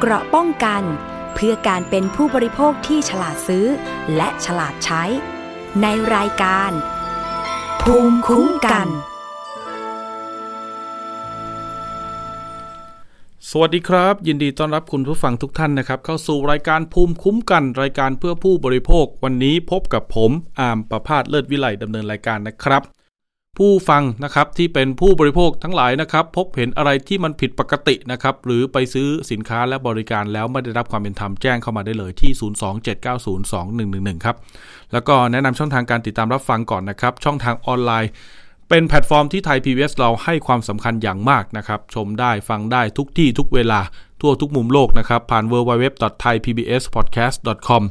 เกราะป้องกัน เพื่อการเป็นผู้บริโภคที่ฉลาดซื้อ และฉลาดใช้ ในรายการ ภูมิคุ้มกัน สวัสดีครับ ยินดีต้อนรับคุณผู้ฟังทุกท่านนะครับ เข้าสู่รายการภูมิคุ้มกัน รายการเพื่อผู้บริโภค วันนี้พบกับผมอามประพาสเลิศวิไลดำเนินรายการนะครับ ผู้ฟังนะครับที่เป็นผู้บริโภคทั้งหลายนะครับ พบเห็นอะไรที่มันผิดปกตินะครับ หรือไปซื้อสินค้าและบริการแล้วไม่ได้รับความเป็นธรรมแจ้งเข้ามาได้เลยที่ 027902111 ครับ แล้วก็แนะนำช่องทางการติดตามรับฟังก่อนนะครับ ช่องทางออนไลน์ เป็นแพลตฟอร์มที่ไทย PBS เราให้ความสำคัญอย่างมากนะครับ ชมได้ฟังได้ทุกที่ทุกเวลาทั่วทุกมุมโลกนะครับ ผ่าน www.thaipbspodcast.com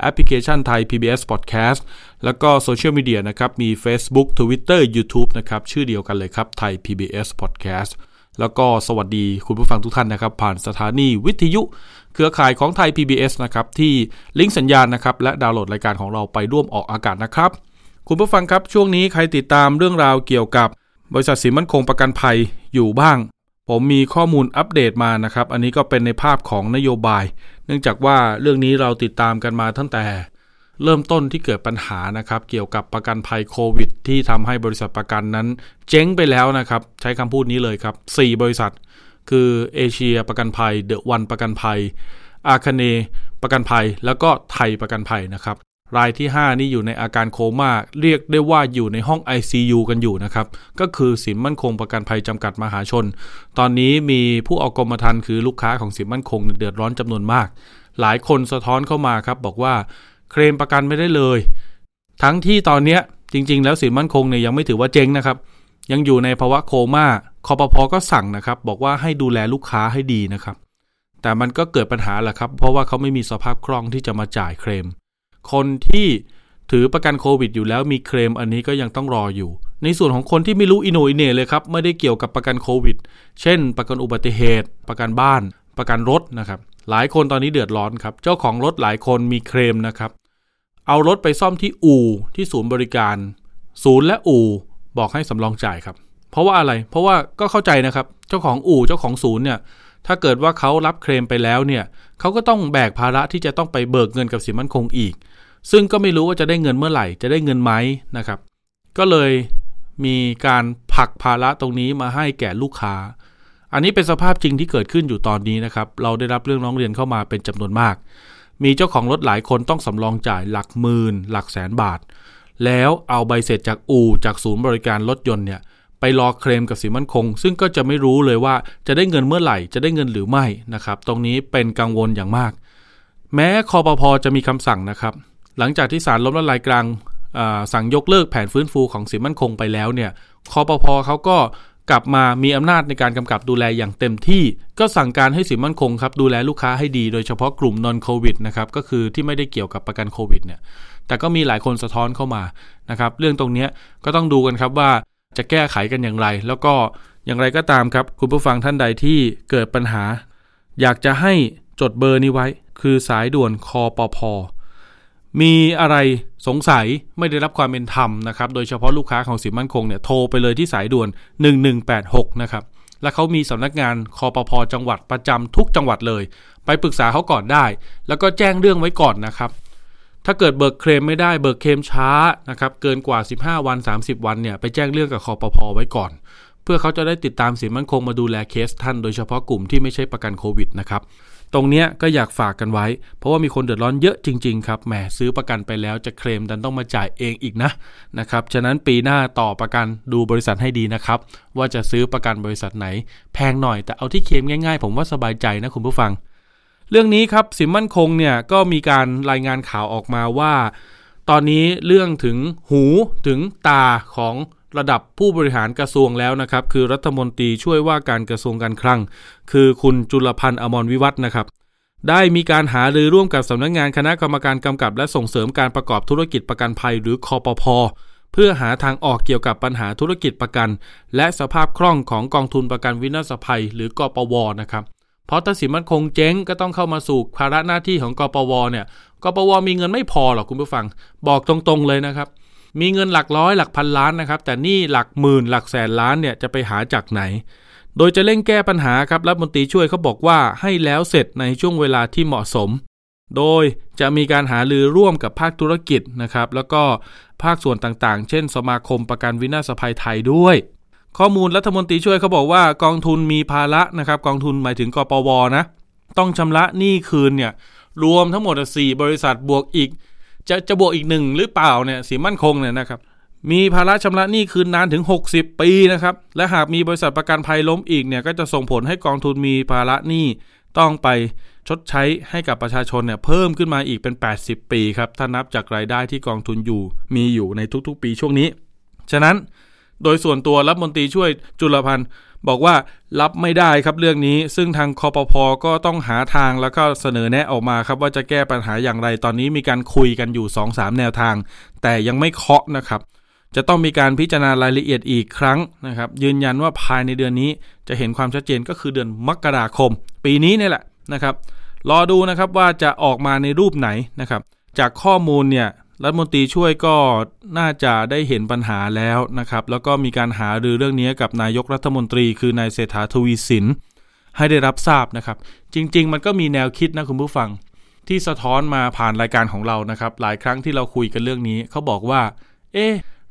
แอปพลิเคชันไทย PBS Podcast แล้วก็โซเชียลมีเดียนะครับ มี Facebook Twitter YouTube นะครับ ชื่อเดียวกันเลยครับไทย PBS Podcast แล้วก็สวัสดีคุณผู้ฟังทุกท่านนะครับ ผ่านสถานีวิทยุ เครือข่ายของไทย PBS นะครับ ที่ลิงก์สัญญาณนะครับ และดาวน์โหลดรายการของเราไปร่วมออกอากาศนะครับ คุณผู้ฟังครับช่วงนี้ใครติดตามเรื่องราวเกี่ยวกับบริษัทสินมั่นคงประกันภัยอยู่บ้าง ผมมีข้อมูลอัปเดตมานะครับ อันนี้ก็เป็นในภาพของนโยบาย นื่องจากว่าเรื่องนี้เราติดตามกันมาตั้งแต่เริ่มต้นที่เกิดปัญหานะครับ เกี่ยวกับประกันภัยโควิด ที่ทำให้บริษัทประกันนั้น เจ๊งไปแล้วนะครับ ใช้คำพูดนี้เลยครับ 4 บริษัท คือเอเชียประกันภัยเดอะวันประกันภัยอาคเนประกันภัย แล้วก็ไทยประกันภัยนะครับ รายที่ 5 นี่อยู่ในอาการโคม่าเรียกได้ว่าอยู่ในห้อง ICU กันอยู่นะครับ ก็คือสินมั่นคงประกันภัยจำกัดมหาชน ตอนนี้มีผู้เอากรมธรรม์คือลูกค้าของสินมั่นคงเดือดร้อนจำนวนมาก หลายคนสะท้อนเข้ามาครับ บอกว่าเคลมประกันไม่ได้เลย ทั้งที่ตอนนี้จริง ๆ แล้วสินมั่นคงเนี่ยยังไม่ถือว่าเจ๊งนะครับ ยังอยู่ในภาวะโคม่าคอปพอก็สั่งนะครับ บอกว่าให้ดูแลลูกค้าให้ดีนะครับ แต่มันก็เกิดปัญหาแหละครับ เพราะว่าเขาไม่มีสภาพคล่องที่จะมาจ่ายเคลม คนที่ถือประกันโควิดอยู่แล้วมีเคลมอันนี้ก็ยังต้องรออยู่ ในส่วนของคนที่ไม่รู้อินโนอิเน่เลยครับ ไม่ได้เกี่ยวกับประกันโควิด เช่น ประกันอุบัติเหตุ ประกันบ้าน ประกันรถนะครับ หลายคนตอนนี้เดือดร้อนครับ เจ้าของรถหลายคนมีเคลมนะครับ เอารถไปซ่อมที่อู่ที่ศูนย์บริการ ศูนย์และอู่บอกให้สำรองจ่ายครับ เพราะว่าอะไร เพราะว่าก็เข้าใจนะครับ เจ้าของอู่เจ้าของศูนย์เนี่ย ถ้าเกิดว่าเขารับเคลมไปแล้วเนี่ย เขาก็ต้องแบกภาระที่จะต้องไปเบิกเงินกับสินมั่นคงอีก ซึ่งก็ไม่รู้ว่าจะได้เงินเมื่อไหร่ จะได้เงินไหมนะครับ ก็เลยมีการผลักภาระตรงนี้มาให้แก่ลูกค้า อันนี้เป็นสภาพจริงที่เกิดขึ้นอยู่ตอนนี้นะครับ เราได้รับเรื่องร้องเรียนเข้ามาเป็นจำนวนมาก มีเจ้าของรถหลายคนต้องสำรองจ่ายหลักหมื่น หลักแสนบาท แล้วเอาใบเสร็จจากอู่จากศูนย์บริการรถยนต์เนี่ยไปรอเคลมกับสินมั่นคง ซึ่งก็จะไม่รู้เลยว่าจะได้เงินเมื่อไหร่ จะได้เงินหรือไม่นะครับ ตรงนี้เป็นกังวลอย่างมาก แม้คอปพอจะมีคำสั่งนะครับ หลังจากที่ศาลล้มละลายกลางสั่งยกเลิกแผนฟื้นฟูของสินมั่นคงไปแล้วเนี่ยคอปพอเขาก็กลับมามีอำนาจในการกำกับดูแลอย่างเต็มที่ ก็สั่งการให้สินมั่นคงครับดูแลลูกค้าให้ดีโดยเฉพาะกลุ่มนอนโควิดนะครับก็คือที่ไม่ได้เกี่ยวกับประกันโควิดเนี่ยแต่ก็มีหลายคนสะท้อนเข้ามานะครับเรื่องตรงนี้ก็ต้องดูกันครับว่าจะแก้ไขกันอย่างไร แล้วก็อย่างไรก็ตามครับ คุณผู้ฟังท่านใดที่เกิดปัญหา อยากจะให้จดเบอร์นี้ไว้ คือสายด่วนคอปพอ มีอะไรสงสัยไม่ได้รับความเป็นธรรมนะครับ โดยเฉพาะลูกค้าของสินมั่นคงเนี่ยโทรไปเลยที่สายด่วน 1186 นะครับ และเขามีสำนักงานคอปพอจังหวัดประจำทุกจังหวัดเลย ไปปรึกษาเขาก่อนได้ แล้วก็แจ้งเรื่องไว้ก่อนนะครับ ถ้าเกิดเบิกเคลมไม่ได้เบิกเคลมช้านะครับเกินกว่า 15 วัน 30 วันเนี่ยไปแจ้งเรื่องกับคอปพอไว้ก่อน เพื่อเขาจะได้ติดตามสินมั่นคงมาดูแลเคสท่าน โดยเฉพาะกลุ่มที่ไม่ใช่ประกันโควิดนะครับ ตรงเนี้ยก็อยากฝากกันไว้ เพราะว่ามีคนเดือดร้อนเยอะจริงๆครับแหมซื้อประกันไปแล้วจะเคลมดันต้องมาจ่ายเองอีกนะนะครับฉะนั้นปีหน้าต่อประกันดูบริษัทให้ดีนะครับ ว่าจะซื้อประกันบริษัทไหน แพงหน่อยแต่เอาที่เคลมง่ายๆ ผมว่าสบายใจนะคุณผู้ฟัง เรื่องนี้ครับสินมั่นคงเนี่ยก็มีการรายงานข่าวออกมาว่า ตอนนี้เรื่องถึงหูถึงตาของ ระดับผู้บริหารกระทรวงแล้วนะครับ คือรัฐมนตรีช่วยว่าการกระทรวงการคลัง คือคุณจุลพันธ์อมรวิวัฒนะครับได้มีการหารือร่วมกับสำนักงงานคณะกรรมการกำกับ และส่งเสริมการประกอบธุรกิจประกันภัยหรือคอปพเพื่อหาทางออกเกี่ยวกับปัญหาธุรกิจประกัน และสภาพคล่องของกองทุนประกันวินาศภัย หรือกอปวนะครับเพราะถ้าสินมั่นคงเจ๊งก็ต้องเข้ามาสู่ภาระหน้าที่ของกอปวเนี่ยกปวมีเงินไม่พอหรอกคุณผู้ฟัง บอกตรงๆเลยนะครับ มีเงินหลักร้อยหลักพันล้านนะครับ แต่นี่หลักหมื่นหลักแสนล้านเนี่ยจะไปหาจากไหน โดยจะเร่งแก้ปัญหาครับรัฐมนตรีช่วยเขาบอกว่าให้แล้วเสร็จในช่วงเวลาที่เหมาะสม โดยจะมีการหารือร่วมกับภาคธุรกิจนะครับ แล้วก็ภาคส่วนต่างๆ เช่น สมาคมประกันวินาศภัยไทยด้วยข้อมูลรัฐมนตรีช่วยเขาบอกว่ากองทุนมีภาระนะครับ กองทุนหมายถึงกปวนะ ต้องชำระหนี้คืนเนี่ยรวมทั้งหมด 4 บริษัทบวกอีก จะจะบวกอีกหนึ่งหรือเปล่าเนี่ยสีมั่นคงเนี่ยนะครับมีภาระชำระหนี้คืนนานถึง 60 ปีนะครับ และหากมีบริษัทประกันภัยล้มอีกเนี่ยก็จะส่งผลให้กองทุนมีภาระหนี้ต้องไปชดใช้ให้กับประชาชนเนี่ยเพิ่มขึ้นมาอีกเป็น 80 ปีครับ ถ้านับจากรายได้ที่กองทุนอยู่มีอยู่ในทุกๆ ปีช่วงนี้ ฉะนั้นโดยส่วนตัวรัฐมนตรีช่วยจุลพันธ์ บอกว่ารับไม่ได้ครับเรื่องนี้ ซึ่งทางคอปพอก็ต้องหาทางแล้วก็เสนอแนะออกมาครับว่าจะแก้ปัญหาอย่างไรตอนนี้มีการคุยกันอยู่ 2-3 แนวทาง แต่ยังไม่เคาะนะครับ จะต้องมีการพิจารณารายละเอียดอีกครั้งนะครับ ยืนยันว่าภายในเดือนนี้จะเห็นความชัดเจนก็คือเดือนมกราคม ปีนี้นี่แหละนะครับรอดูนะครับว่าจะออกมาในรูปไหนนะครับ จากข้อมูลเนี่ย รัฐมนตรีช่วยก็น่าจะได้เห็นปัญหาแล้วนะครับ แล้วก็มีการหารือเรื่องนี้กับนายกรัฐมนตรีคือนายเศรษฐาทวีสินให้ได้รับทราบนะครับ จริง ๆ มันก็มีแนวคิดนะคุณผู้ฟังที่สะท้อนมาผ่านรายการของเรานะครับ หลายครั้งที่เราคุยกันเรื่องนี้เขาบอกว่า เอ๊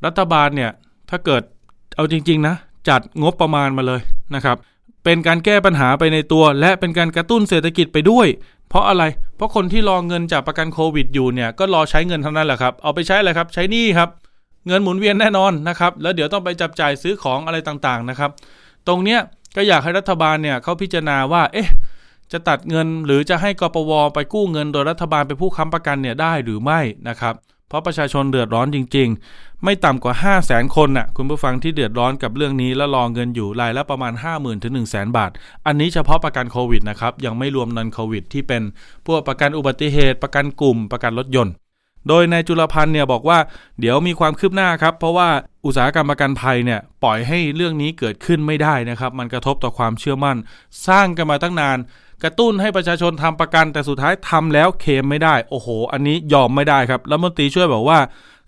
รัฐบาลเนี่ยถ้าเกิดเอาจริง ๆ นะ จัดงบประมาณมาเลยนะครับ เป็นการแก้ปัญหาไปในตัว และเป็นการกระตุ้นเศรษฐกิจไปด้วย เพราะอะไร เพราะคนที่รอเงินจากประกันโควิดอยู่เนี่ยก็รอใช้เงินเท่านั้นแหละครับ เอาไปใช้อะไรครับ ใช้นี่ครับ เงินหมุนเวียนแน่นอนนะครับ แล้วเดี๋ยวต้องไปจับจ่ายซื้อของอะไรต่างๆนะครับ ตรงเนี้ยก็อยากให้รัฐบาลเนี่ยเขาพิจารณาว่า เอ๊ะ จะตัดเงินหรือจะให้กปวไปกู้เงินโดยรัฐบาลไปผู้ค้ำประกันเนี่ยได้หรือไม่นะครับ เพราะประชาชนเดือดร้อนจริง ๆ ไม่ต่ำกว่า 5 0 0แสนคนน่ะคุณผู้ฟังที่เดือดร้อนกับเรื่องนี้แล้วรองเงินอยู่รายละประมาณ 5 0,000ถึง1 0 0 0 0 0บาท อันนี้เฉพาะประกันโควิดนะครับยังไม่รวมนันโควิด ที่เป็นพวกประกันอุบัติเหตุ ประกันกลุ่ม ประกันรถยนต์ โดยนายจุลพันธ์เนี่ยบอกว่าเดี๋ยวมีความคืบหน้าครับ เพราะว่าอุตสาหกรรมประกันภัยเนี่ยปล่อยให้เรื่องนี้เกิดขึ้นไม่ได้นะครับ มันกระทบต่อความเชื่อมั่น สร้างกันมาตั้งนาน กระตุ้นให้ประชาชนทำประกันแต่สุดท้ายทำแล้วเคมไม่ได้ โอ้โห อันนี้ยอมไม่ได้ครับแล้วมนตรีช่วยบอกว่า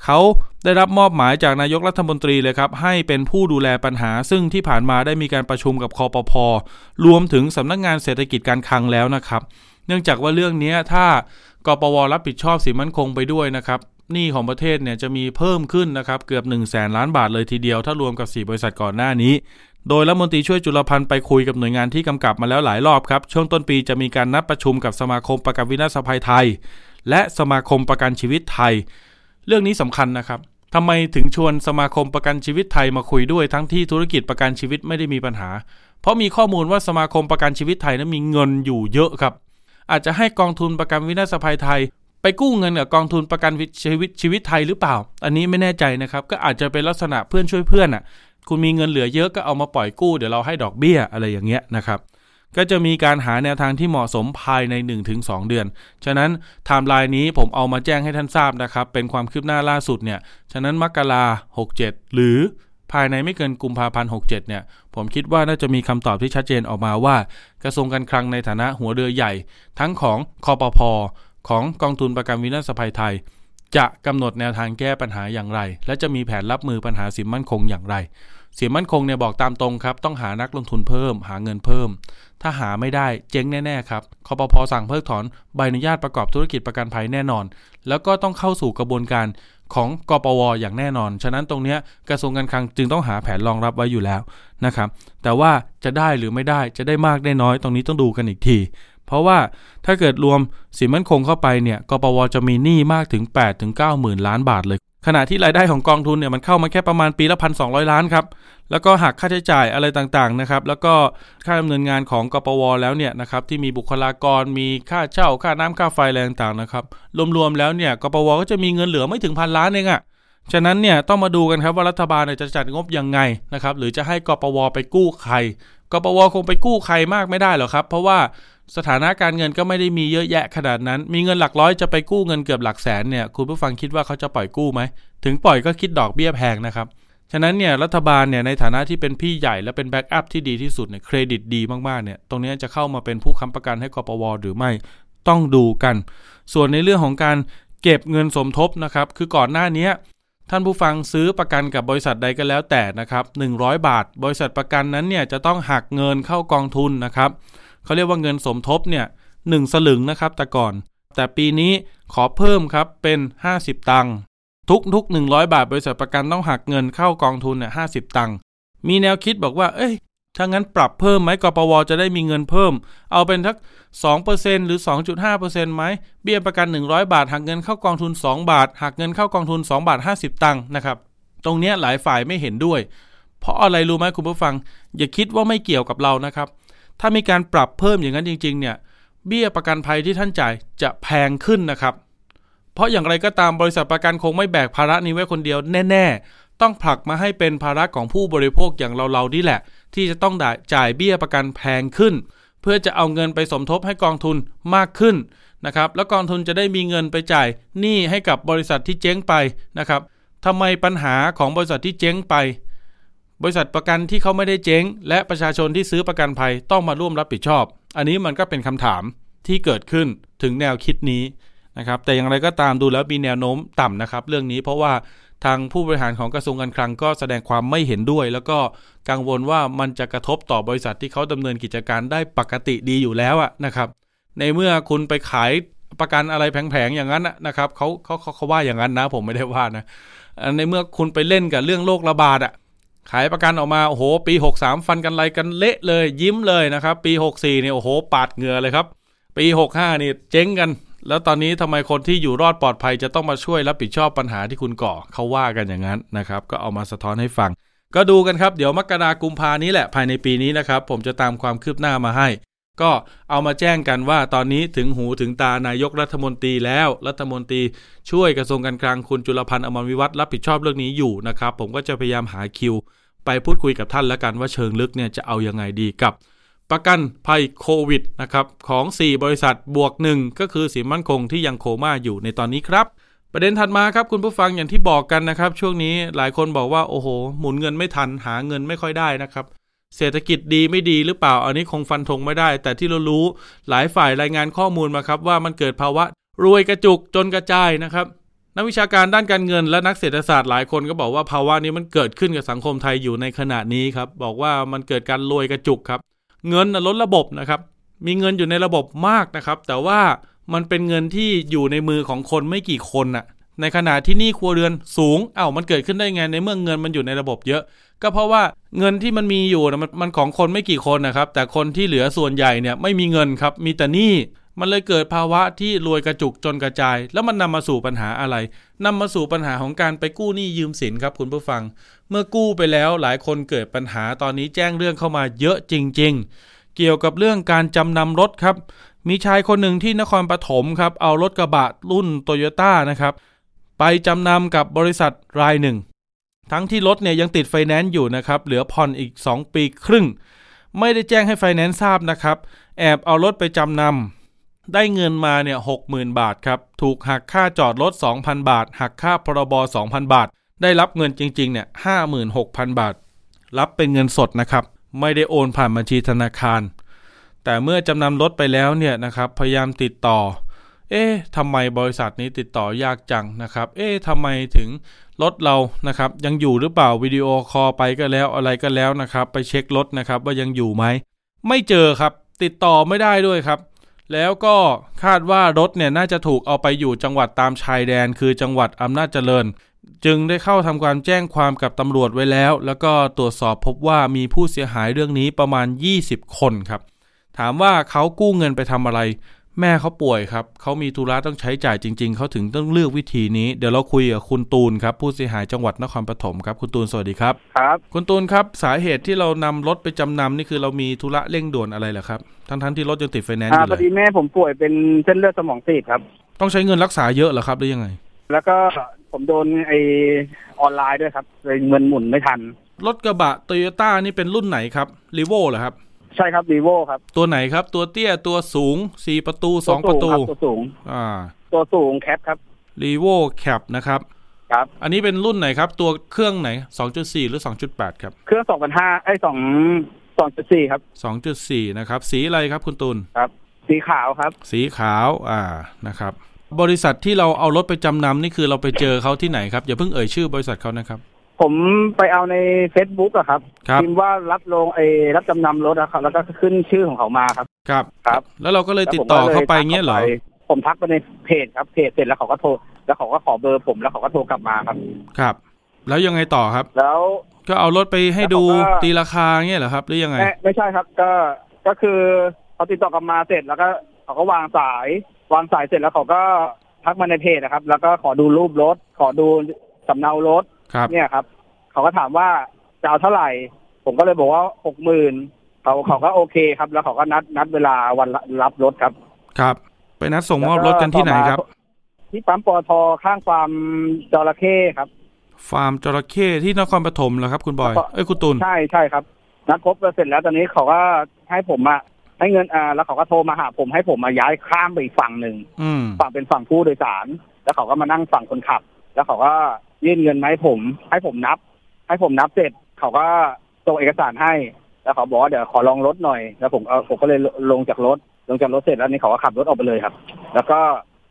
เขาได้รับมอบหมายจากนายกรัฐมนตรีเลยครับ ให้เป็นผู้ดูแลปัญหา ซึ่งที่ผ่านมาได้มีการประชุมกับคอปพอรวมถึงสำนักงงานเศรษฐกิจการคลังแล้วนะครับ เนื่องจากว่าเรื่องนี้ถ้ากปวรับผิดชอบสิมั่นคงไปด้วยนะครับหนี้ของประเทศเนี่ยจะมีเพิ่มขึ้นนะครับเกือบ1นึ่งแสนล้านบาทเลยทีเดียว ถ้ารวมกับ 4 บริษัทก่อนหน้านี้ โดยรัฐมนตรีช่วยจุลพันธ์ไปคุยกับหน่วยงานที่กำกับมาแล้วหลายรอบครับ ช่วงต้นปีจะมีการนัดประชุมกับสมาคมประกันวินาศภัยไทย และสมาคมประกันชีวิตไทย เรื่องนี้สำคัญนะครับทำไมถึงชวนสมาคมประกันชีวิตไทยมาคุยด้วยทั้งที่ธุรกิจประกันชีวิตไม่ได้มีปัญหา เพราะมีข้อมูลว่าสมาคมประกันชีวิตไทยนั้นมีเงินอยู่เยอะครับ อาจจะให้กองทุนประกันวินาศภัยไทย ไปกู้เงินกับกองทุนประกันชีวิตชีวิตไทยหรือเปล่า อันนี้ไม่แน่ใจนะครับ ก็อาจจะเป็นลักษณะเพื่อนช่วยเพื่อนอะ คุณมีเงินเหลือเยอะก็เอามาปล่อยกู้เดี๋ยวเราให้ดอกเบี้ยอะไรอย่างเงี้ยนะครับ ก็จะมีการหาแนวทางที่เหมาะสมภายใน 1-2 เดือน ฉะนั้นไทม์ไลน์นี้ผมเอามาแจ้งให้ท่านทราบนะครับ เป็นความคืบหน้าล่าสุดเนี่ย ฉะนั้นมกรา67 หรือภายในไม่เกินกุมภาพันธ์67 เนี่ย ผมคิดว่าน่าจะมีคำตอบที่ชัดเจนออกมาว่า กระทรวงการคลังในฐานะหัวเรือใหญ่ ทั้งของคอปพอของกองทุนประกันวินาศภัยไทย จะกำหนดแนวทางแก้ปัญหาอย่างไร และจะมีแผนรับมือปัญหาสินมั่นคงอย่างไรเสียมั่นคงเนี่ยบอกตามตรงครับ ต้องหานักลงทุนเพิ่ม หาเงินเพิ่ม ถ้าหาไม่ได้เจ๊งแน่ๆครับคอปพอสั่งเพิกถอนใบอนุญาตประกอบธุรกิจประกันภัยแน่นอน แล้วก็ต้องเข้าสู่กระบวนการของกปวอย่างแน่นอน ฉะนั้นตรงนี้กระทรวงการคลังจึงต้องหาแผนรองรับไว้อยู่แล้วนะครับ แต่ว่าจะได้หรือไม่ได้จะได้มากได้น้อย ตรงนี้ต้องดูกันอีกที เพราะว่าถ้าเกิดรวมสินมั่นคงเข้าไปเนี่ยกปวจะมีหนี้มากถึง 8 ถึง 9 หมื่นล้านบาทเลย ขณะที่รายได้ของกองทุนเนี่ยมันเข้ามาแค่ประมาณปีละพันสองล้านครับ แล้วก็หักค่าใช้จ่ายอะไรต่างๆนะครับ แล้วก็ค่าดำเนินงานของกปวแล้วเนี่ยนะครับที่มีบุคลากรมีค่าเช่าค่าน้ำค่าไฟอะไรต่างๆนะครับ รวมๆแล้วเนี่ยกปวก็จะมีเงินเหลือไม่ถึงพันล้านเองอะ่ะฉะนั้นเนี่ยต้องมาดูกันครับว่ารัฐบาลจะจัดงบยังไงนะครับหรือจะให้กปวไปกู้ใครกปวคงไปกู้ใครมากไม่ได้หรอกครับ เพราะว่า สถานะการเงินก็ไม่ได้มีเยอะแยะขนาดนั้น มีเงินหลักร้อยจะไปกู้เงินเกือบหลักแสนเนี่ยคุณผู้ฟังคิดว่าเขาจะปล่อยกู้ไหม ถึงปล่อยก็คิดดอกเบี้ยแพงนะครับ ฉะนั้นเนี่ยรัฐบาลเนี่ยในฐานะที่เป็นพี่ใหญ่และเป็นแบ็กอัพที่ดีที่สุดเนี่ยเครดิตดีมากๆเนี่ยตรงนี้จะเข้ามาเป็นผู้ค้ำประกันให้กปวหรือไม่ต้องดูกัน ส่วนในเรื่องของการเก็บเงินสมทบนะครับคือก่อนหน้านี้ท่านผู้ฟังซื้อประกันกับบริษัทใดก็แล้วแต่นะครับ100 บาท บริษัทประกันนั้นเนี่ยจะต้องหักเงินเข้ากองทุนนะครับ เขาเรียกว่าเงินสมทบเนี่ยหสลึงนะครับ แต่ก่อน แต่ปีนี้ขอเพิ่มครับเป็น 50 ตังค์ทุกทุก100 บาท บริษัทประกันต้องหักเงินเข้ากองทุนเนี่ยห้ตังค์มีแนวคิดบอกว่า เอ้ยถ้างั้นปรับเพิ่มไหมกปวจะได้มีเงินเพิ่ม เอาเป็นทัก2%หรือ 2.5%ไหมเบี้ยประกัน 100 บาท หักเงินเข้ากองทุน 2 บาท หักเงินเข้ากองทุน 2 บาท 50 ตังค์นะครับ ตรงนี้หลายฝ่ายไม่เห็นด้วย เพราะอะไรรู้ไหมคุณผู้ฟัง อย่าคิดว่าไม่เกี่ยวกับเรานะครับ ถ้ามีการปรับเพิ่มอย่างนั้นจริง ๆ เนี่ย เบี้ยประกันภัยที่ท่านจ่ายจะแพงขึ้นนะครับ เพราะอย่างไรก็ตามบริษัทประกันคงไม่แบกภาระนี้ไว้คนเดียวแน่ ๆ ต้องผลักมาให้เป็นภาระของผู้บริโภคอย่างเราๆนี่แหละ ที่จะต้องจ่ายเบี้ยประกันแพงขึ้น เพื่อจะเอาเงินไปสมทบให้กองทุนมากขึ้นนะครับ แล้วกองทุนจะได้มีเงินไปจ่ายหนี้ให้กับบริษัทที่เจ๊งไปนะครับทำไมปัญหาของบริษัทที่เจ๊งไป บริษัทประกันที่เขาไม่ได้เจ๊ง และประชาชนที่ซื้อประกันภัยต้องมาร่วมรับผิดชอบ อันนี้มันก็เป็นคำถามที่เกิดขึ้นถึงแนวคิดนี้นะครับ แต่อย่างไรก็ตามดูแล้วมีแนวโน้มต่ำนะครับ เรื่องนี้เพราะว่าทางผู้บริหารของกระทรวงการคลังก็แสดงความไม่เห็นด้วย แล้วก็กังวลว่ามันจะกระทบต่อบริษัทที่เขาดำเนินกิจการได้ปกติดีอยู่แล้วอะนะครับ ในเมื่อคุณไปขายประกันอะไรแผงๆอย่างนั้นนะครับเขาเขาเขาว่าอย่างนั้นนะ ผมไม่ได้ว่านะในเมื่อคุณไปเล่นกับเรื่องโรคระบาดอะ ขายประกันออกมาโอ้โห ปี 63 ฟันกันไรกันเละเลยยิ้มเลยนะครับ ปี 64เนี่ยโอ้โห ปาดเหงื่อเลยครับ ปี 65นี่เจ๊งกัน แล้วตอนนี้ทำไมคนที่อยู่รอดปลอดภัยจะต้องมาช่วยรับผิดชอบปัญหาที่คุณก่อเขาว่ากันอย่างนั้นนะครับ ก็เอามาสะท้อนให้ฟัง ก็ดูกันครับ เดี๋ยวมกรากุมภานี้แหละภายในปีนี้นะครับ ผมจะตามความคืบหน้ามาให้ ก็เอามาแจ้งกันว่าตอนนี้ถึงหูถึงตานายกรัฐมนตรีแล้วรัฐมนตรีช่วยกระทรวงการคลังคุณจุลพันธ์อมรวิวัฒรับผิดชอบเรื่องนี้อยู่นะครับ ผมก็จะพยายามหาคิว ไปพูดคุยกับท่านแล้วกันว่าเชิงลึกเนี่ยจะเอายังไงดีกับ ประกันภัยโควิดนะครับของ 4 บริษัทบวกหนึ่งก็คือสินมั่นคงที่ยังโคม่าอยู่ในตอนนี้ครับประเด็นถัดมาครับคุณผู้ฟังอย่างที่บอกกันนะครับ ช่วงนี้หลายคนบอกว่าโอ้โห หมุนเงินไม่ทันหาเงินไม่ค่อยได้นะครับ เศรษฐกิจดีไม่ดีหรือเปล่า อันนี้คงฟันธงไม่ได้ แต่ที่เรารู้หลายฝ่ายรายงานข้อมูลมาครับ ว่ามันเกิดภาวะรวยกระจุกจนกระจายนะครับ นักวิชาการด้านการเงินและนักเศรษฐศาสตร์หลายคนก็บอกว่าภาวะนี้มันเกิดขึ้นกับสังคมไทยอยู่ในขณะนี้ครับ บอกว่ามันเกิดการรวยกระจุกครับ เงินล้นระบบนะครับ มีเงินอยู่ในระบบมากนะครับ แต่ว่ามันเป็นเงินที่อยู่ในมือของคนไม่กี่คนน่ะในขณะที่หนี้ครัวเรือนสูงเอา้ามันเกิดขึ้นได้ไงในเมื่อเงินมันอยู่ในระบบเยอะ ก็เพราะว่าเงินที่มันมีอยู่นะมันมันของคนไม่กี่คนนะครับ แต่คนที่เหลือส่วนใหญ่เนี่ยไม่มีเงินครับมีแต่หนี้มันเลยเกิดภาวะที่รวยกระจุกจนกระจาย แล้วมันนำมาสู่ปัญหาอะไรนำมาสู่ปัญหาของการไปกู้หนี้ยืมสินครับคุณผู้ฟัง เมื่อกู้ไปแล้วหลายคนเกิดปัญหาตอนนี้แจ้งเรื่องเข้ามาเยอะจริง ๆ เกี่ยวกับเรื่องการจำนำรถครับ มีชายคนหนึ่งที่นครปฐมครับ เอารถกระบะรุ่นโตโยต้านะครับ ไปจำนำกับบริษัทรายหนึ่ง ทั้งที่รถเนี่ยยังติดไฟแนนซ์อยู่นะครับ เหลือผ่อนอีก 2 ปีครึ่ง ไม่ได้แจ้งให้ไฟแนนซ์ทราบนะครับ แอบเอารถไปจำนำ ได้เงินมาเนี่ยหกหมื่นบาทครับ ถูกหักค่าจอดรถ 2,000 บาท หักค่าพรบ 2,000 บาท ได้รับเงินจริงๆเนี่ยห้าหมื่นหกพันบาท รับเป็นเงินสดนะครับ ไม่ได้โอนผ่านบัญชีธนาคาร แต่เมื่อจำนำรถไปแล้วเนี่ยนะครับ พยายามติดต่อเอ๊ะทำไมบริษัทนี้ติดต่อยากจังนะครับ เอ๊ะทำไมถึง รถเรานะครับยังอยู่หรือเปล่าวิดีโอคอลไปก็แล้วอะไรก็แล้วนะครับ ไปเช็ครถนะครับว่ายังอยู่ไหมไม่เจอครับ ติดต่อไม่ได้ด้วยครับ แล้วก็คาดว่ารถเนี่ยน่าจะถูกเอาไปอยู่จังหวัดตามชายแดน คือจังหวัดอำนาจเจริญ จึงได้เข้าทำการแจ้งความกับตำรวจไว้แล้ว แล้วก็ตรวจสอบพบว่ามีผู้เสียหายเรื่องนี้ประมาณ 20 คนครับ ถามว่าเขากู้เงินไปทำอะไร แม่เขาป่วยครับเขามีธุระต้องใช้จ่ายจริง ๆ เขาถึงต้องเลือกวิธีนี้ เดี๋ยวเราคุยกับคุณตูนครับ ผู้เสียหายจังหวัดนครปฐมครับ คุณตูนสวัสดีครับ ครับ คุณตูนครับ สาเหตุที่เรานำรถไปจำนำนี่คือเรามีธุระเร่งด่วนอะไรเหรอครับ ทั้งๆที่รถยังติดไฟแนนซ์อยู่เลยพอดีแม่ผมป่วยเป็นเส้นเลือดสมองตีบครับ ต้องใช้เงินรักษาเยอะเหรอครับหรือยังไง แล้วก็ผมโดนไอ้ออนไลน์ด้วยครับเลยเงินหมุนไม่ทัน รถกระบะโตโยต้านี่เป็นรุ่นไหนครับรีโวเหรอครับ ใช่ครับรีโวครับ ตัวไหนครับ ตัวเตี้ยตัวสูงสี่ประตูสองประตูตัวสูง อ่า ตัวสูง cab ครับรีโว cab นะครับ ครับ อันนี้เป็นรุ่นไหนครับ ตัวเครื่องไหนสองจุดสี่หรือสองจุดแปดครับ เครื่องสองพันห้าไอสองสองจุดสี่ครับสองจุดสี่นะครับ สีอะไรครับคุณตุลครับ สีขาวครับ สีขาว อ่านะครับ บริษัทที่เราเอารถไปจำนำนี่คือเราไปเจอเขาที่ไหนครับอย่าเพิ่งเอ่ยชื่อบริษัทเขานะครับ ผมไปเอาใน Facebook อะครับครับพิมพ์ว่ารับลงไอ้รับจำนำรถอะครับ แล้วก็ขึ้นชื่อของเขามาครับ ครับ ครับ แล้วเราก็เลยติดต่อเข้าไปเงี้ยเหรอ ผมทักไปในเพจครับเพจเสร็จแล้วเขาก็โทร แล้วเขาก็ขอเบอร์ผมแล้วเขาก็โทรกลับมาครับ ครับ แล้วยังไงต่อครับ แล้วก็เอารถไปให้ดูแล้วเขาก็ ตีราคาเงี้ยเหรอครับ หรือยังไง ไม่ไม่ใช่ครับ ก็ก็คือเขาติดต่อกลับมาเสร็จแล้วก็เขาก็วางสาย วางสายเสร็จแล้วเขาก็ทักมาในเพจนะครับ แล้วก็ขอดูรูปรถ ขอดูสำเนารถ ครับเนี่ยครับ เขาก็ถามว่าจะเอาเท่าไหร่ ผมก็เลยบอกว่าหกหมื่นเขาเขาก็โอเคครับ แล้วเขาก็นัดนัดเวลาวันรับรถครับ ครับ ไปนัดส่งมอบรถกันที่ไหนครับ ที่ปั๊มปอทข้างฟาร์มจระเข้ครับ ฟาร์มจระเข้ที่นครปฐมเหรอครับ คุณบอยเอ้ยคุณตุลใช่ใช่ครับนัดพบกันเสร็จแล้วตอนนี้เขาก็ให้ผมอะให้เงินอ่าแล้วเขาก็โทรมาหาผมให้ผมมาย้ายข้ามไปอีกฝั่งหนึ่งอืมฝั่งเป็นฝั่งผู้โดยสาร แล้วเขาก็มานั่งฝั่งคนขับ แล้วเขาก็ ยื่นเงินมาให้ผม ให้ผมนับ ให้ผมนับเสร็จเขาก็ส่งเอกสารให้ แล้วเขาบอกว่าเดี๋ยวขอลองรถหน่อย แล้วผมเออผมก็เลยลงจากรถ ลงจากรถเสร็จแล้วนี่เขาก็ขับรถออกไปเลยครับ แล้วก็